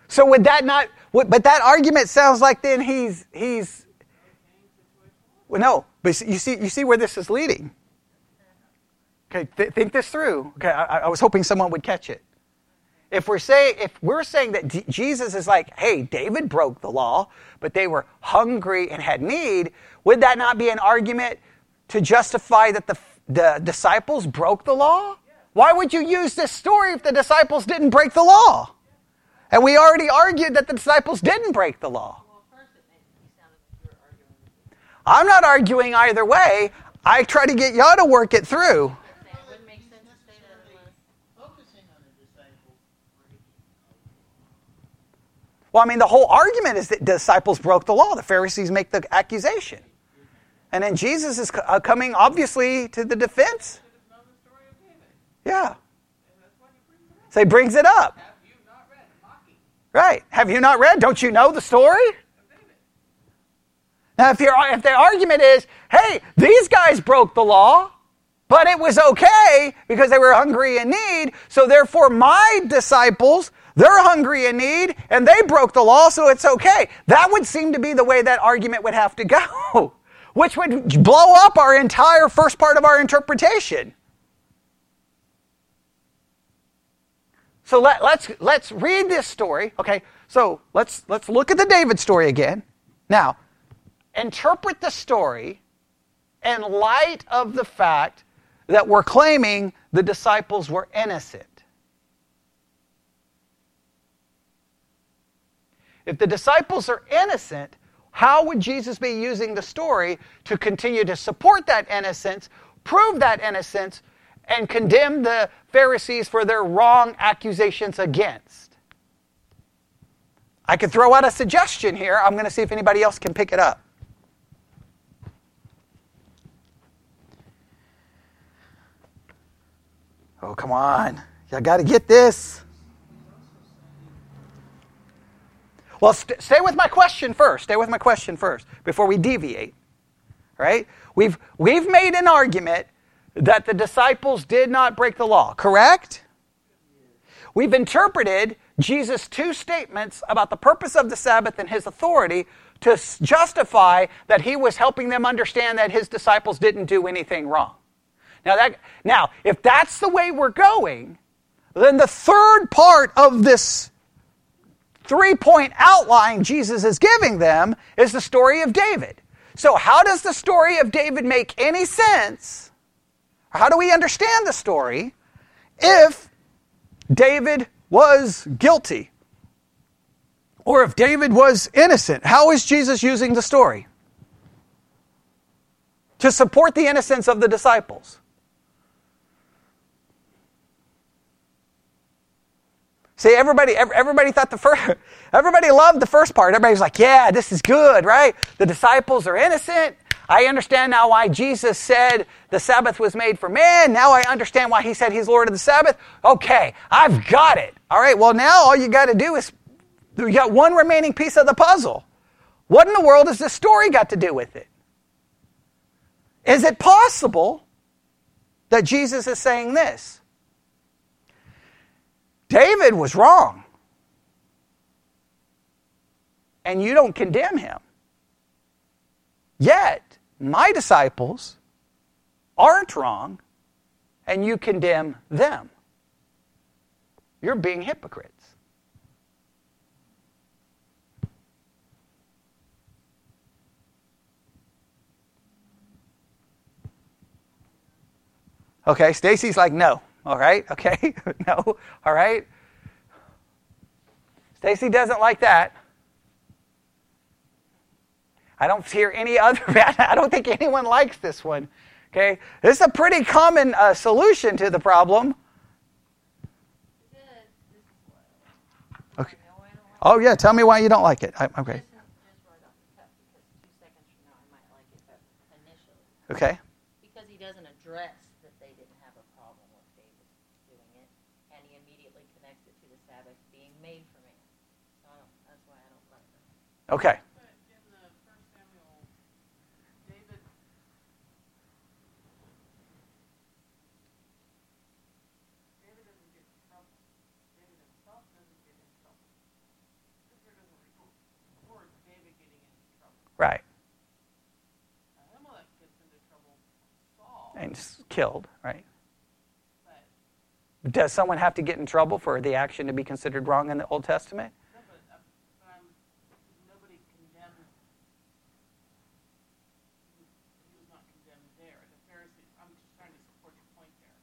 So would that not? But that argument sounds like then he's he's. Well, no, but you see, you see where this is leading. Okay, th- think this through. Okay, I, I was hoping someone would catch it. If we're saying if we're saying that D- Jesus is like, hey, David broke the law, but they were hungry and had need, would that not be an argument to justify that the the disciples broke the law? Why would you use this story if the disciples didn't break the law? And we already argued that the disciples didn't break the law. I'm not arguing either way. I try to get y'all to work it through. I'm saying it wouldn't make sense to say that unless. focusing on the disciple breaking. Well, I mean, the whole argument is that disciples broke the law. The Pharisees make the accusation. And then Jesus is uh, coming, obviously, to the defense. Yeah. So he brings it up. You Right. Have you not read? Don't you know the story? Now, if, your if the argument is, hey, these guys broke the law, but it was okay because they were hungry and need, so therefore my disciples, they're hungry and need, and they broke the law, so it's okay. That would seem to be the way that argument would have to go, *laughs* which would blow up our entire first part of our interpretation. So let, let's let's read this story. Okay, so let's let's look at the David story again. Now, interpret the story in light of the fact that we're claiming the disciples were innocent. If the disciples are innocent, how would Jesus be using the story to continue to support that innocence, prove that innocence, and condemn the Pharisees for their wrong accusations against? I could throw out a suggestion here. I'm going to see if anybody else can pick it up. Oh, come on. Y'all got to get this. Well, st- stay with my question first. Stay with my question first before we deviate. Right? We've, we've made an argument that the disciples did not break the law, correct? We've interpreted Jesus' two statements about the purpose of the Sabbath and his authority to justify that he was helping them understand that his disciples didn't do anything wrong. Now, that, now if that's the way we're going, then the third part of this three point outline Jesus is giving them is the story of David. So, how does the story of David make any sense? How do we understand the story if David was guilty? Or if David was innocent? How is Jesus using the story? To support the innocence of the disciples. See, everybody, everybody thought the first, *laughs* everybody loved the first part. Everybody's like, yeah, this is good, right? The disciples are innocent. I understand now why Jesus said the Sabbath was made for man. Now I understand why he said he's Lord of the Sabbath. Okay, I've got it. All right, well, now all you got to do is, you got one remaining piece of the puzzle. What in the world has this story got to do with it? Is it possible that Jesus is saying this? David was wrong. And you don't condemn him. Yet, my disciples aren't wrong, and you condemn them. You're being hypocrites. Okay, Stacy's like, no. All right? *laughs* Okay? *laughs* no? All right? Stacy doesn't like that. I don't hear any *laughs* other I don't think anyone likes this one. Okay? This is a pretty common uh, solution to the problem. Okay. Oh yeah, tell me why you don't like it. I, okay. Okay. Okay. Right. And killed, right? Does someone have to get in trouble for the action to be considered wrong in the Old Testament?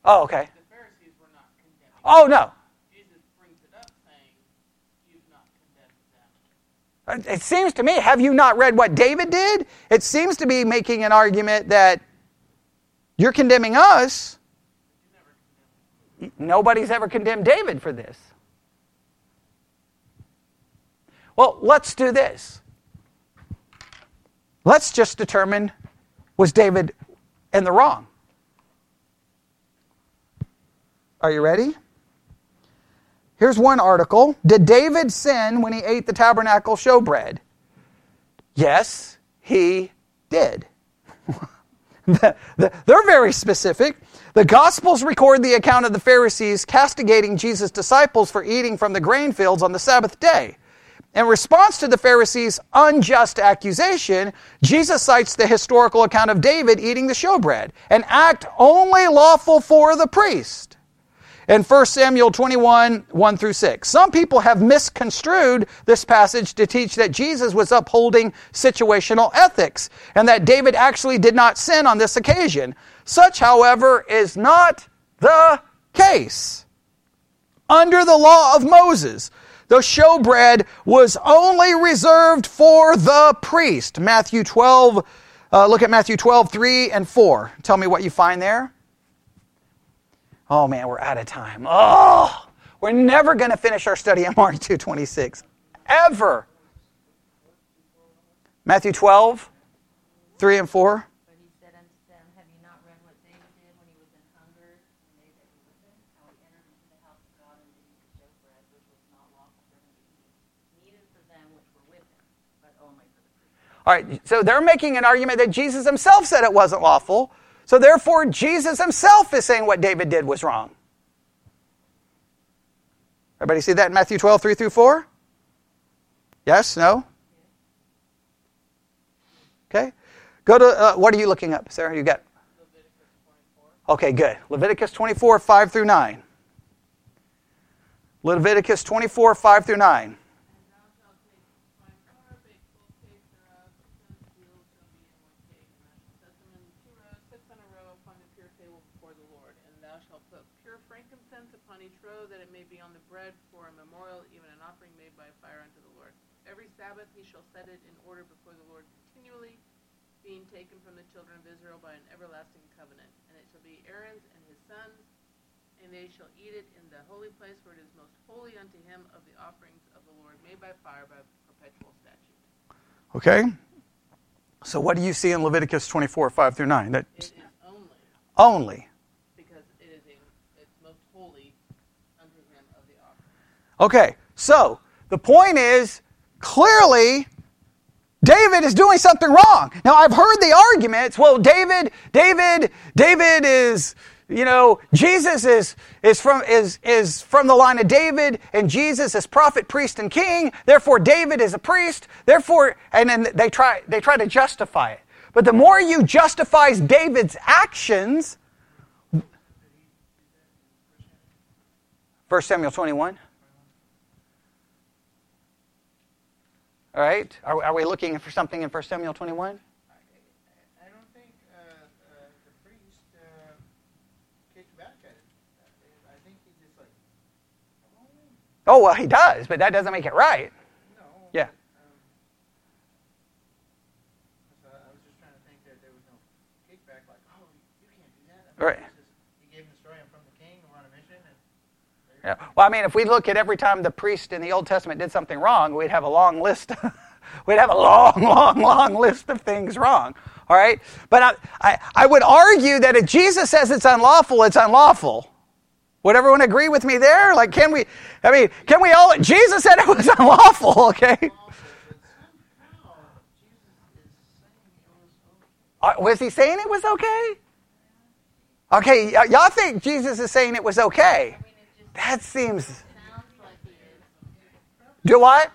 Oh, okay. Oh, no. It seems to me, have you not read what David did? It seems to be making an argument that you're condemning us. Nobody's ever condemned David for this. Well, let's do this. Let's just determine was David in the wrong? Are you ready? Here's one article. Did David sin when he ate the tabernacle showbread? Yes, he did. *laughs* they're very specific. The Gospels record the account of the Pharisees castigating Jesus' disciples for eating from the grain fields on the Sabbath day. In response to the Pharisees' unjust accusation, Jesus cites the historical account of David eating the showbread, an act only lawful for the priest in 1 Samuel 21, 1 through 6. Some people have misconstrued this passage to teach that Jesus was upholding situational ethics and that David actually did not sin on this occasion. Such, however, is not the case. Under the law of Moses, the showbread was only reserved for the priest. Matthew 12, uh, look at Matthew 12, 3 and 4. Tell me what you find there. Oh man, we're out of time. Oh, we're never going to finish our study on Mark 2:26. ever. Matthew 12, 3 and 4. But he said unto them, Have you not read what David did when he was in hunger, and they that were with him? How he entered into the house of God and did eat the showbread, which was not lawful for him to eat, neither for them which were with him, but only for the priests. All right, so they're making an argument that Jesus himself said it wasn't lawful. So therefore, Jesus himself is saying what David did was wrong. Everybody see that in Matthew 12, 3 through 4? Yes? No? Okay. Go to, uh, what are you looking up, Sarah? You got? Okay, good. Leviticus 24, 5 through 9. Leviticus 24, 5 through 9. Set it in order before the Lord continually, being taken from the children of Israel by an everlasting covenant. And it shall be Aaron's and his sons, and they shall eat it in the holy place, for it is most holy unto him of the offerings of the Lord, made by fire by perpetual statute. Okay? So what do you see in Leviticus 24, 5 through 9? That It is only only. because it is it's most holy unto him of the offering. Okay, so the point is clearly David is doing something wrong. Now I've heard the arguments, well David David David is you know, Jesus is, is, from, is, is from the line of David, and Jesus is prophet, priest, and king. Therefore, David is a priest. Therefore, and then they try, they try to justify it. But the more you justify David's actions, 1 Samuel 21. All right. Are, are we looking for something in 1 Samuel 21? I, I don't think uh, uh, the priest uh, kicked back at it. Uh, I think he just like, oh, Oh, well, he does, but that doesn't make it right. no. Yeah. Um, so I was just Yeah. Well, I mean, if we look at every time the priest in the Old Testament did something wrong, we'd have a long list. *laughs* we'd have a long, long, long list of things wrong. All right? But I, I, I would argue that if Jesus says it's unlawful, it's unlawful. Would everyone agree with me there? Like, can we, I mean, can we all, Jesus said it was *laughs* unlawful, okay? Uh, Was he saying it was okay? Okay, y'all think Jesus is saying it was okay? That seems. Do what?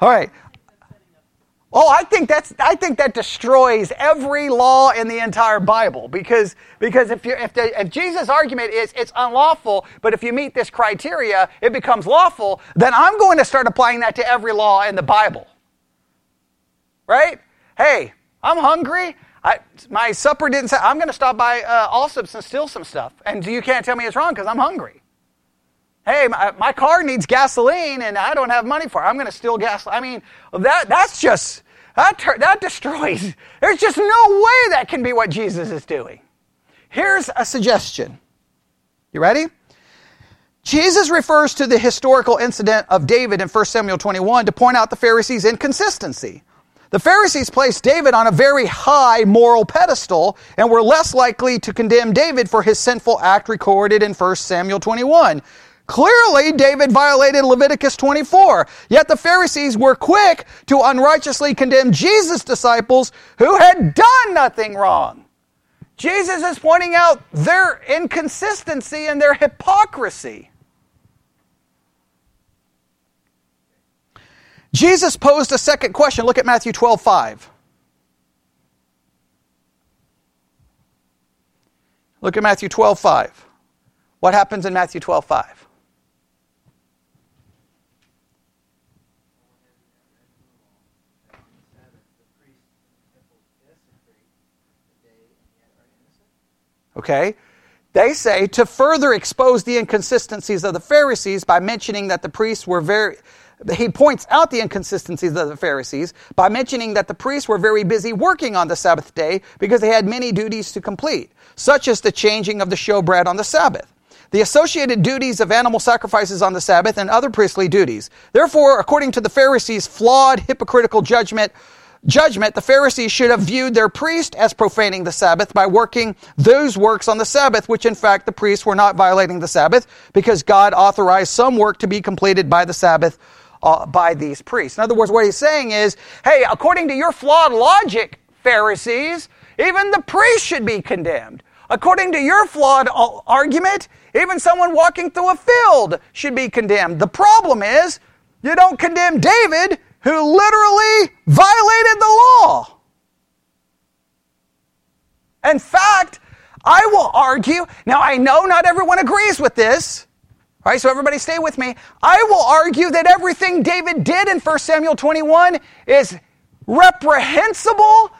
All right. Oh, I think that's I think that destroys every law in the entire Bible because because if you if, the, if Jesus' argument is it's unlawful, but if you meet this criteria, it becomes lawful, then I'm going to start applying that to every law in the Bible. Right? Hey, I'm hungry. I, my supper didn't say I'm going to stop by uh, Allsup's and steal some stuff, and you can't tell me it's wrong because I'm hungry. Hey, my, my car needs gasoline and I don't have money for it. I'm going to steal gas. I mean, that, that's just, that, that destroys. There's just no way that can be what Jesus is doing. Here's a suggestion. You ready? Jesus refers to the historical incident of David in 1 Samuel 21 to point out the Pharisees' inconsistency. The Pharisees placed David on a very high moral pedestal and were less likely to condemn David for his sinful act recorded in 1 Samuel 21. Clearly, David violated Leviticus 24, yet the Pharisees were quick to unrighteously condemn Jesus' disciples who had done nothing wrong. Jesus is pointing out their inconsistency and their hypocrisy. Jesus posed a second question. Look at Matthew 12 5. Look at Matthew 12 5. What happens in Matthew 12 5? The priest in the temple desecrate the day and yet are innocent. Okay? They say to further expose the inconsistencies of the Pharisees by mentioning that the priests were very. He points out the inconsistencies of the Pharisees by mentioning that the priests were very busy working on the Sabbath day because they had many duties to complete, such as the changing of the showbread on the Sabbath. the associated duties of animal sacrifices on the Sabbath, and other priestly duties. Therefore, according to the Pharisees' flawed, hypocritical judgment, judgment, the Pharisees should have viewed their priest as profaning the Sabbath by working those works on the Sabbath, which in fact the priests were not violating the Sabbath because God authorized some work to be completed by the Sabbath uh, by these priests. In other words, what he's saying is, hey, according to your flawed logic, Pharisees, even the priest should be condemned. According to your flawed argument, even someone walking through a field should be condemned. The problem is, you don't condemn David, who literally violated the law. In fact, I will argue, now I know not everyone agrees with this. All right, so everybody stay with me. I will argue that everything David did in 1 Samuel 21 is reprehensible,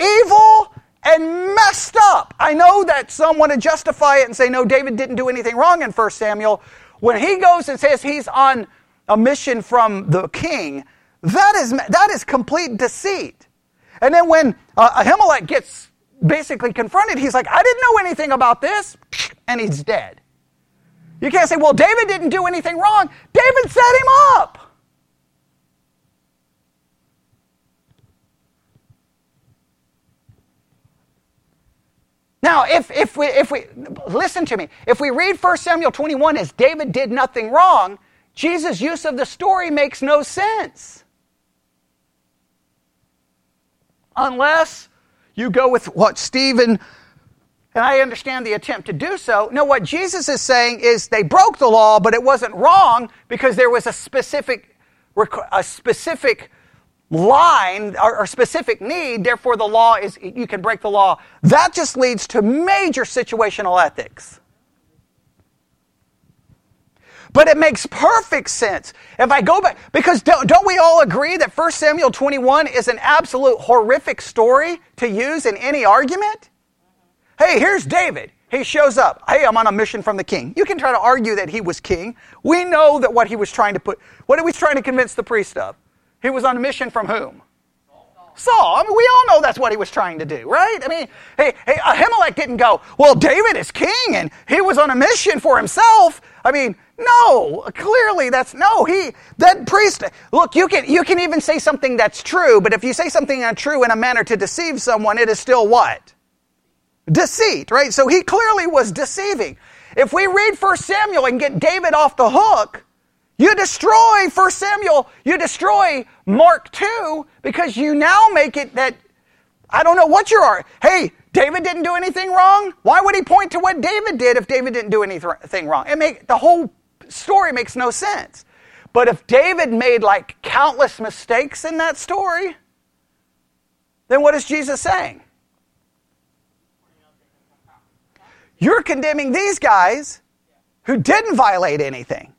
evil, and messed up. I know that some want to justify it and say, no, David didn't do anything wrong in 1 Samuel. When he goes and says he's on a mission from the king, that is, that is complete deceit. And then when uh, Ahimelech gets basically confronted, he's like, I didn't know anything about this, and he's dead. You can't say, well, David didn't do anything wrong. David set him up. Now, if, if, we, if we, listen to me, if we read 1 Samuel 21 as David did nothing wrong, Jesus' use of the story makes no sense. Unless you go with what Stephen, and I understand the attempt to do so. No, what Jesus is saying is they broke the law, but it wasn't wrong because there was a specific, a specific line or, or, specific need, therefore the law is, you can break the law. That just leads to major situational ethics. But it makes perfect sense. If I go back, because don't, don't we all agree that 1 Samuel 21 is an absolute horrific story to use in any argument? Hey, here's David. He shows up. Hey, I'm on a mission from the king. You can try to argue that he was king. We know that what he was trying to put, what he was trying to convince the priest of? He was on a mission from whom? Saul. I mean, we all know that's what he was trying to do, right? I mean, hey, hey, Ahimelech didn't go, well, David is king and he was on a mission for himself. I mean, no, clearly that's no, he, that priest, look, you can, you can even say something that's true, but if you say something untrue in a manner to deceive someone, it is still what? Deceit, right? So he clearly was deceiving. If we read 1 Samuel and get David off the hook, you destroy 1 Samuel, you destroy Mark 2 because you now make it that I don't know what you are. Hey, David didn't do anything wrong. Why would he point to what David did if David didn't do anything wrong? It make the whole story makes no sense. But if David made like countless mistakes in that story, then what is Jesus saying? You're condemning these guys who didn't violate anything.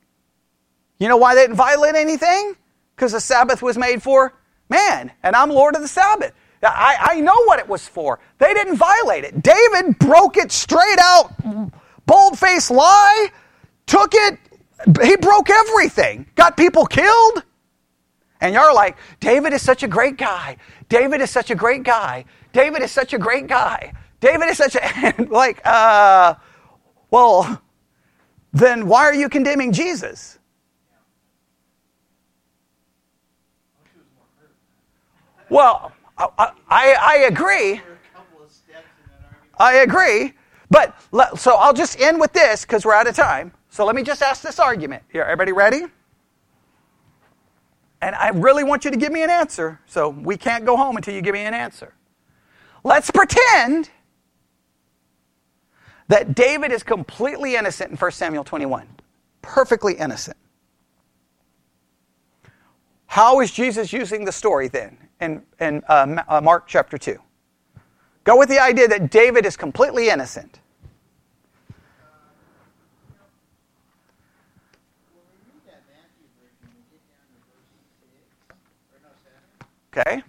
You know why they didn't violate anything? Because the Sabbath was made for man, and I'm Lord of the Sabbath. I, I know what it was for. They didn't violate it. David broke it straight out, bold faced lie, took it, he broke everything, got people killed. And you're like, David is such a great guy. David is such a great guy. David is such a great guy. David is such a, *laughs* like, uh, well, then why are you condemning Jesus? Well, I, I, I agree. I agree. But so I'll just end with this because we're out of time. So let me just ask this argument. Here, everybody ready? And I really want you to give me an answer. So we can't go home until you give me an answer. Let's pretend that David is completely innocent in 1 Samuel 21. Perfectly innocent. How is Jesus using the story then? in, in uh, uh, Mark chapter 2. Go with the idea that David is completely innocent. Okay.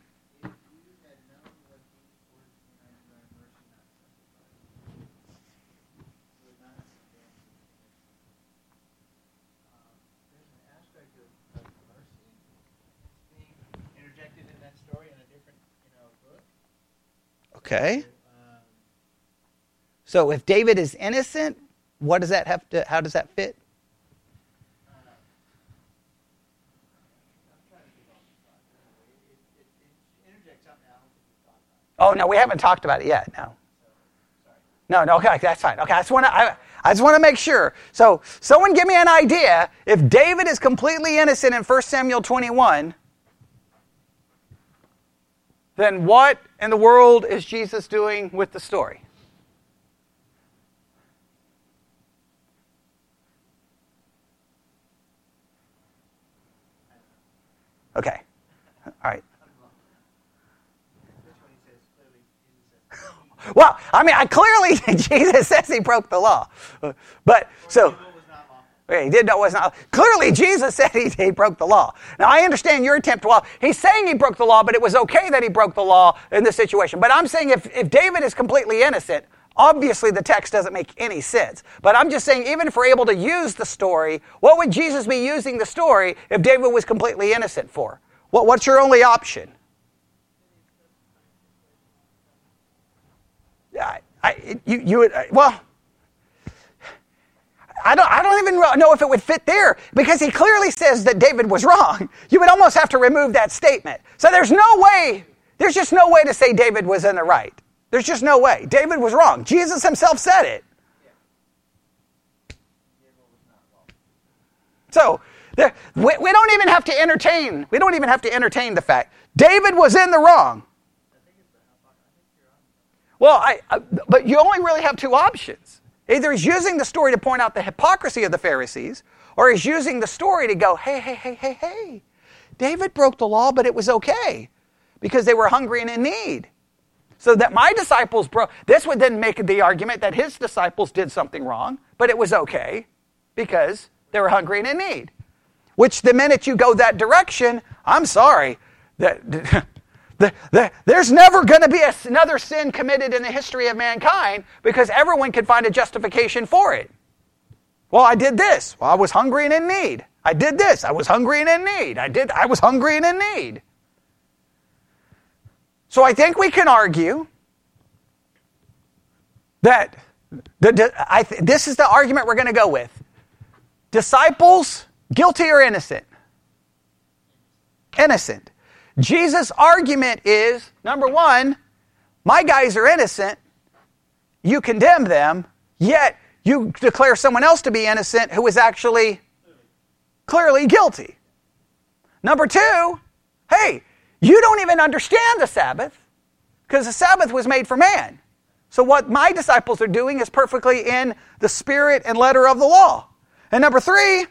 Okay. So if David is innocent, what does that have to? How does that fit? Oh no, we haven't talked about it yet. No. No, no, okay, that's fine. Okay, I just want to, I, I just want to make sure. So, someone give me an idea. If David is completely innocent in 1 Samuel 21, then what in the world is Jesus doing with the story? Okay. All right. Well, I mean, I clearly *laughs* Jesus says he broke the law, but so okay, he did know it was not. Clearly, Jesus said he, he broke the law. Now, I understand your attempt. Well, he's saying he broke the law, but it was okay that he broke the law in this situation. But I'm saying if if David is completely innocent, obviously the text doesn't make any sense. But I'm just saying, even if we're able to use the story, what would Jesus be using the story if David was completely innocent for? What, what's your only option? I, I, you, you would, uh, well, I don't, I don't even know if it would fit there because he clearly says that David was wrong. *laughs* You would almost have to remove that statement. So there's no way, there's just no way to say David was in the right. There's just no way. David was wrong. Jesus himself said it. So there, we, we don't even have to entertain, we don't even have to entertain the fact David was in the wrong. Well, I, I, but you only really have two options. Either he's using the story to point out the hypocrisy of the Pharisees, or he's using the story to go, hey, hey, hey, hey, hey, David broke the law, but it was okay because they were hungry and in need. So that my disciples broke, this would then make the argument that his disciples did something wrong, but it was okay because they were hungry and in need. Which the minute you go that direction, I'm sorry, that *laughs* The, the, there's never going to be a, another sin committed in the history of mankind because everyone can find a justification for it. Well, I did this. Well, I was hungry and in need. I did this. I was hungry and in need. I did. I was hungry and in need. So I think we can argue that the, I th- this is the argument we're going to go with. Disciples, guilty or innocent? Innocent. Jesus' argument is number one, my guys are innocent, you condemn them, yet you declare someone else to be innocent who is actually clearly guilty. Number two, hey, you don't even understand the Sabbath because the Sabbath was made for man. So, what my disciples are doing is perfectly in the spirit and letter of the law. And number three,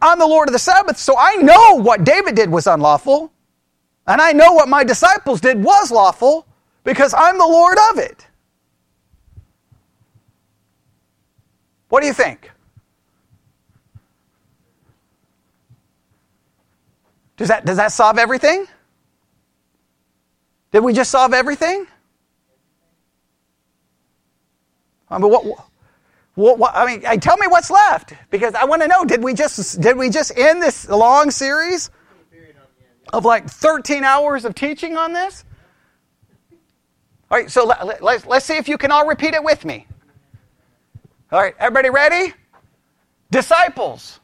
I'm the Lord of the Sabbath, so I know what David did was unlawful, and I know what my disciples did was lawful because I'm the Lord of it. What do you think? Does that, does that solve everything? Did we just solve everything? I mean, what, what, what, I mean, tell me what's left because I want to know. Did we just did we just end this long series of like 13 hours of teaching on this? All right, so let, let, let's see if you can all repeat it with me. All right, everybody ready? Disciples,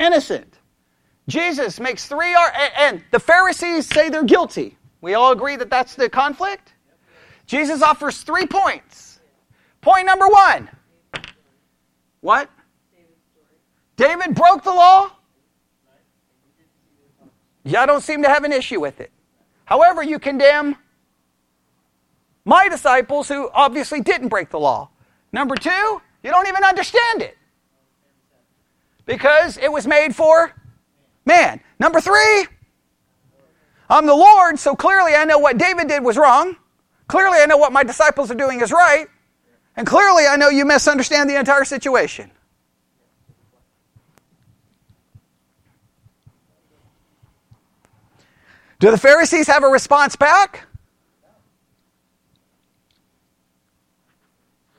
innocent. Jesus makes three, and the Pharisees say they're guilty. We all agree that that's the conflict? Jesus offers three points. Point number one what? David broke the law? I don't seem to have an issue with it. However, you condemn my disciples who obviously didn't break the law. Number two, you don't even understand it because it was made for man. Number three, I'm the Lord, so clearly I know what David did was wrong. Clearly I know what my disciples are doing is right. And clearly, I know you misunderstand the entire situation. Do the Pharisees have a response back?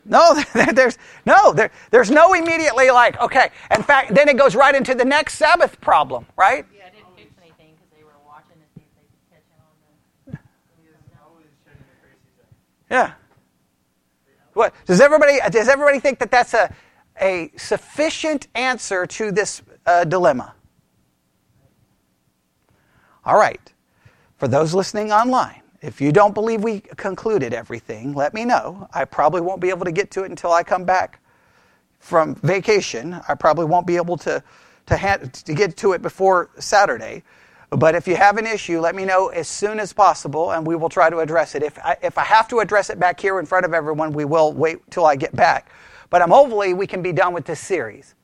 No, *laughs* there's no there, there's no immediately like okay. In fact, then it goes right into the next Sabbath problem, right? Yeah, I didn't fix anything because they were watching to see if they could catch on the. Yeah. What does everybody does everybody think that that's a a sufficient answer to this uh, dilemma? All right. For those listening online, if you don't believe we concluded everything, let me know. I probably won't be able to get to it until I come back from vacation. I probably won't be able to to, ha- to get to it before Saturday. But if you have an issue, let me know as soon as possible, and we will try to address it. If I, if I have to address it back here in front of everyone, we will wait till I get back. But I'm hopefully we can be done with this series.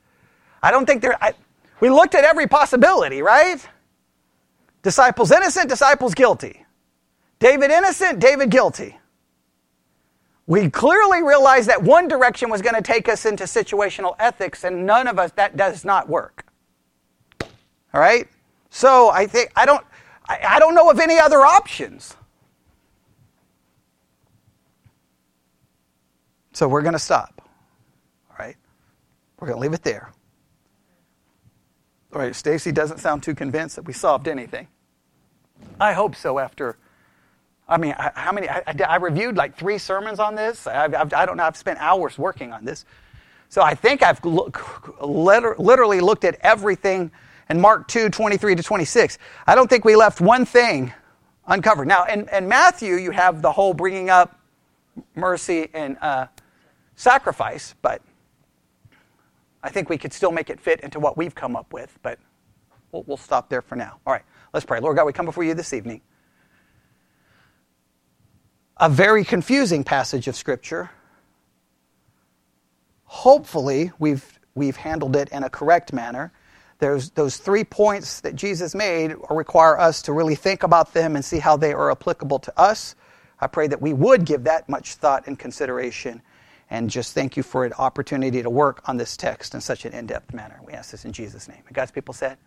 I don't think there. I, we looked at every possibility, right? Disciples innocent, disciples guilty. David innocent, David guilty. We clearly realized that one direction was going to take us into situational ethics, and none of us, that does not work. All right? So I think, I don't, I, I don't know of any other options. So we're going to stop. All right? We're going to leave it there. All right, Stacy doesn't sound too convinced that we solved anything. I hope so after I mean, how many? I, I, reviewed like three sermons on this. I've, I've, I do not know. I've spent hours working on this. So I think I've look, literally looked at everything in Mark 2 23 to 26. I don't think we left one thing uncovered. Now, in, in Matthew, you have the whole bringing up mercy and uh, sacrifice, but I think we could still make it fit into what we've come up with, but we'll, we'll stop there for now. All right, let's pray. Lord God, we come before you this evening a very confusing passage of Scripture. Hopefully, we've, we've handled it in a correct manner. There's those three points that Jesus made require us to really think about them and see how they are applicable to us. I pray that we would give that much thought and consideration and just thank you for an opportunity to work on this text in such an in depth manner. We ask this in Jesus' name. And God's people said,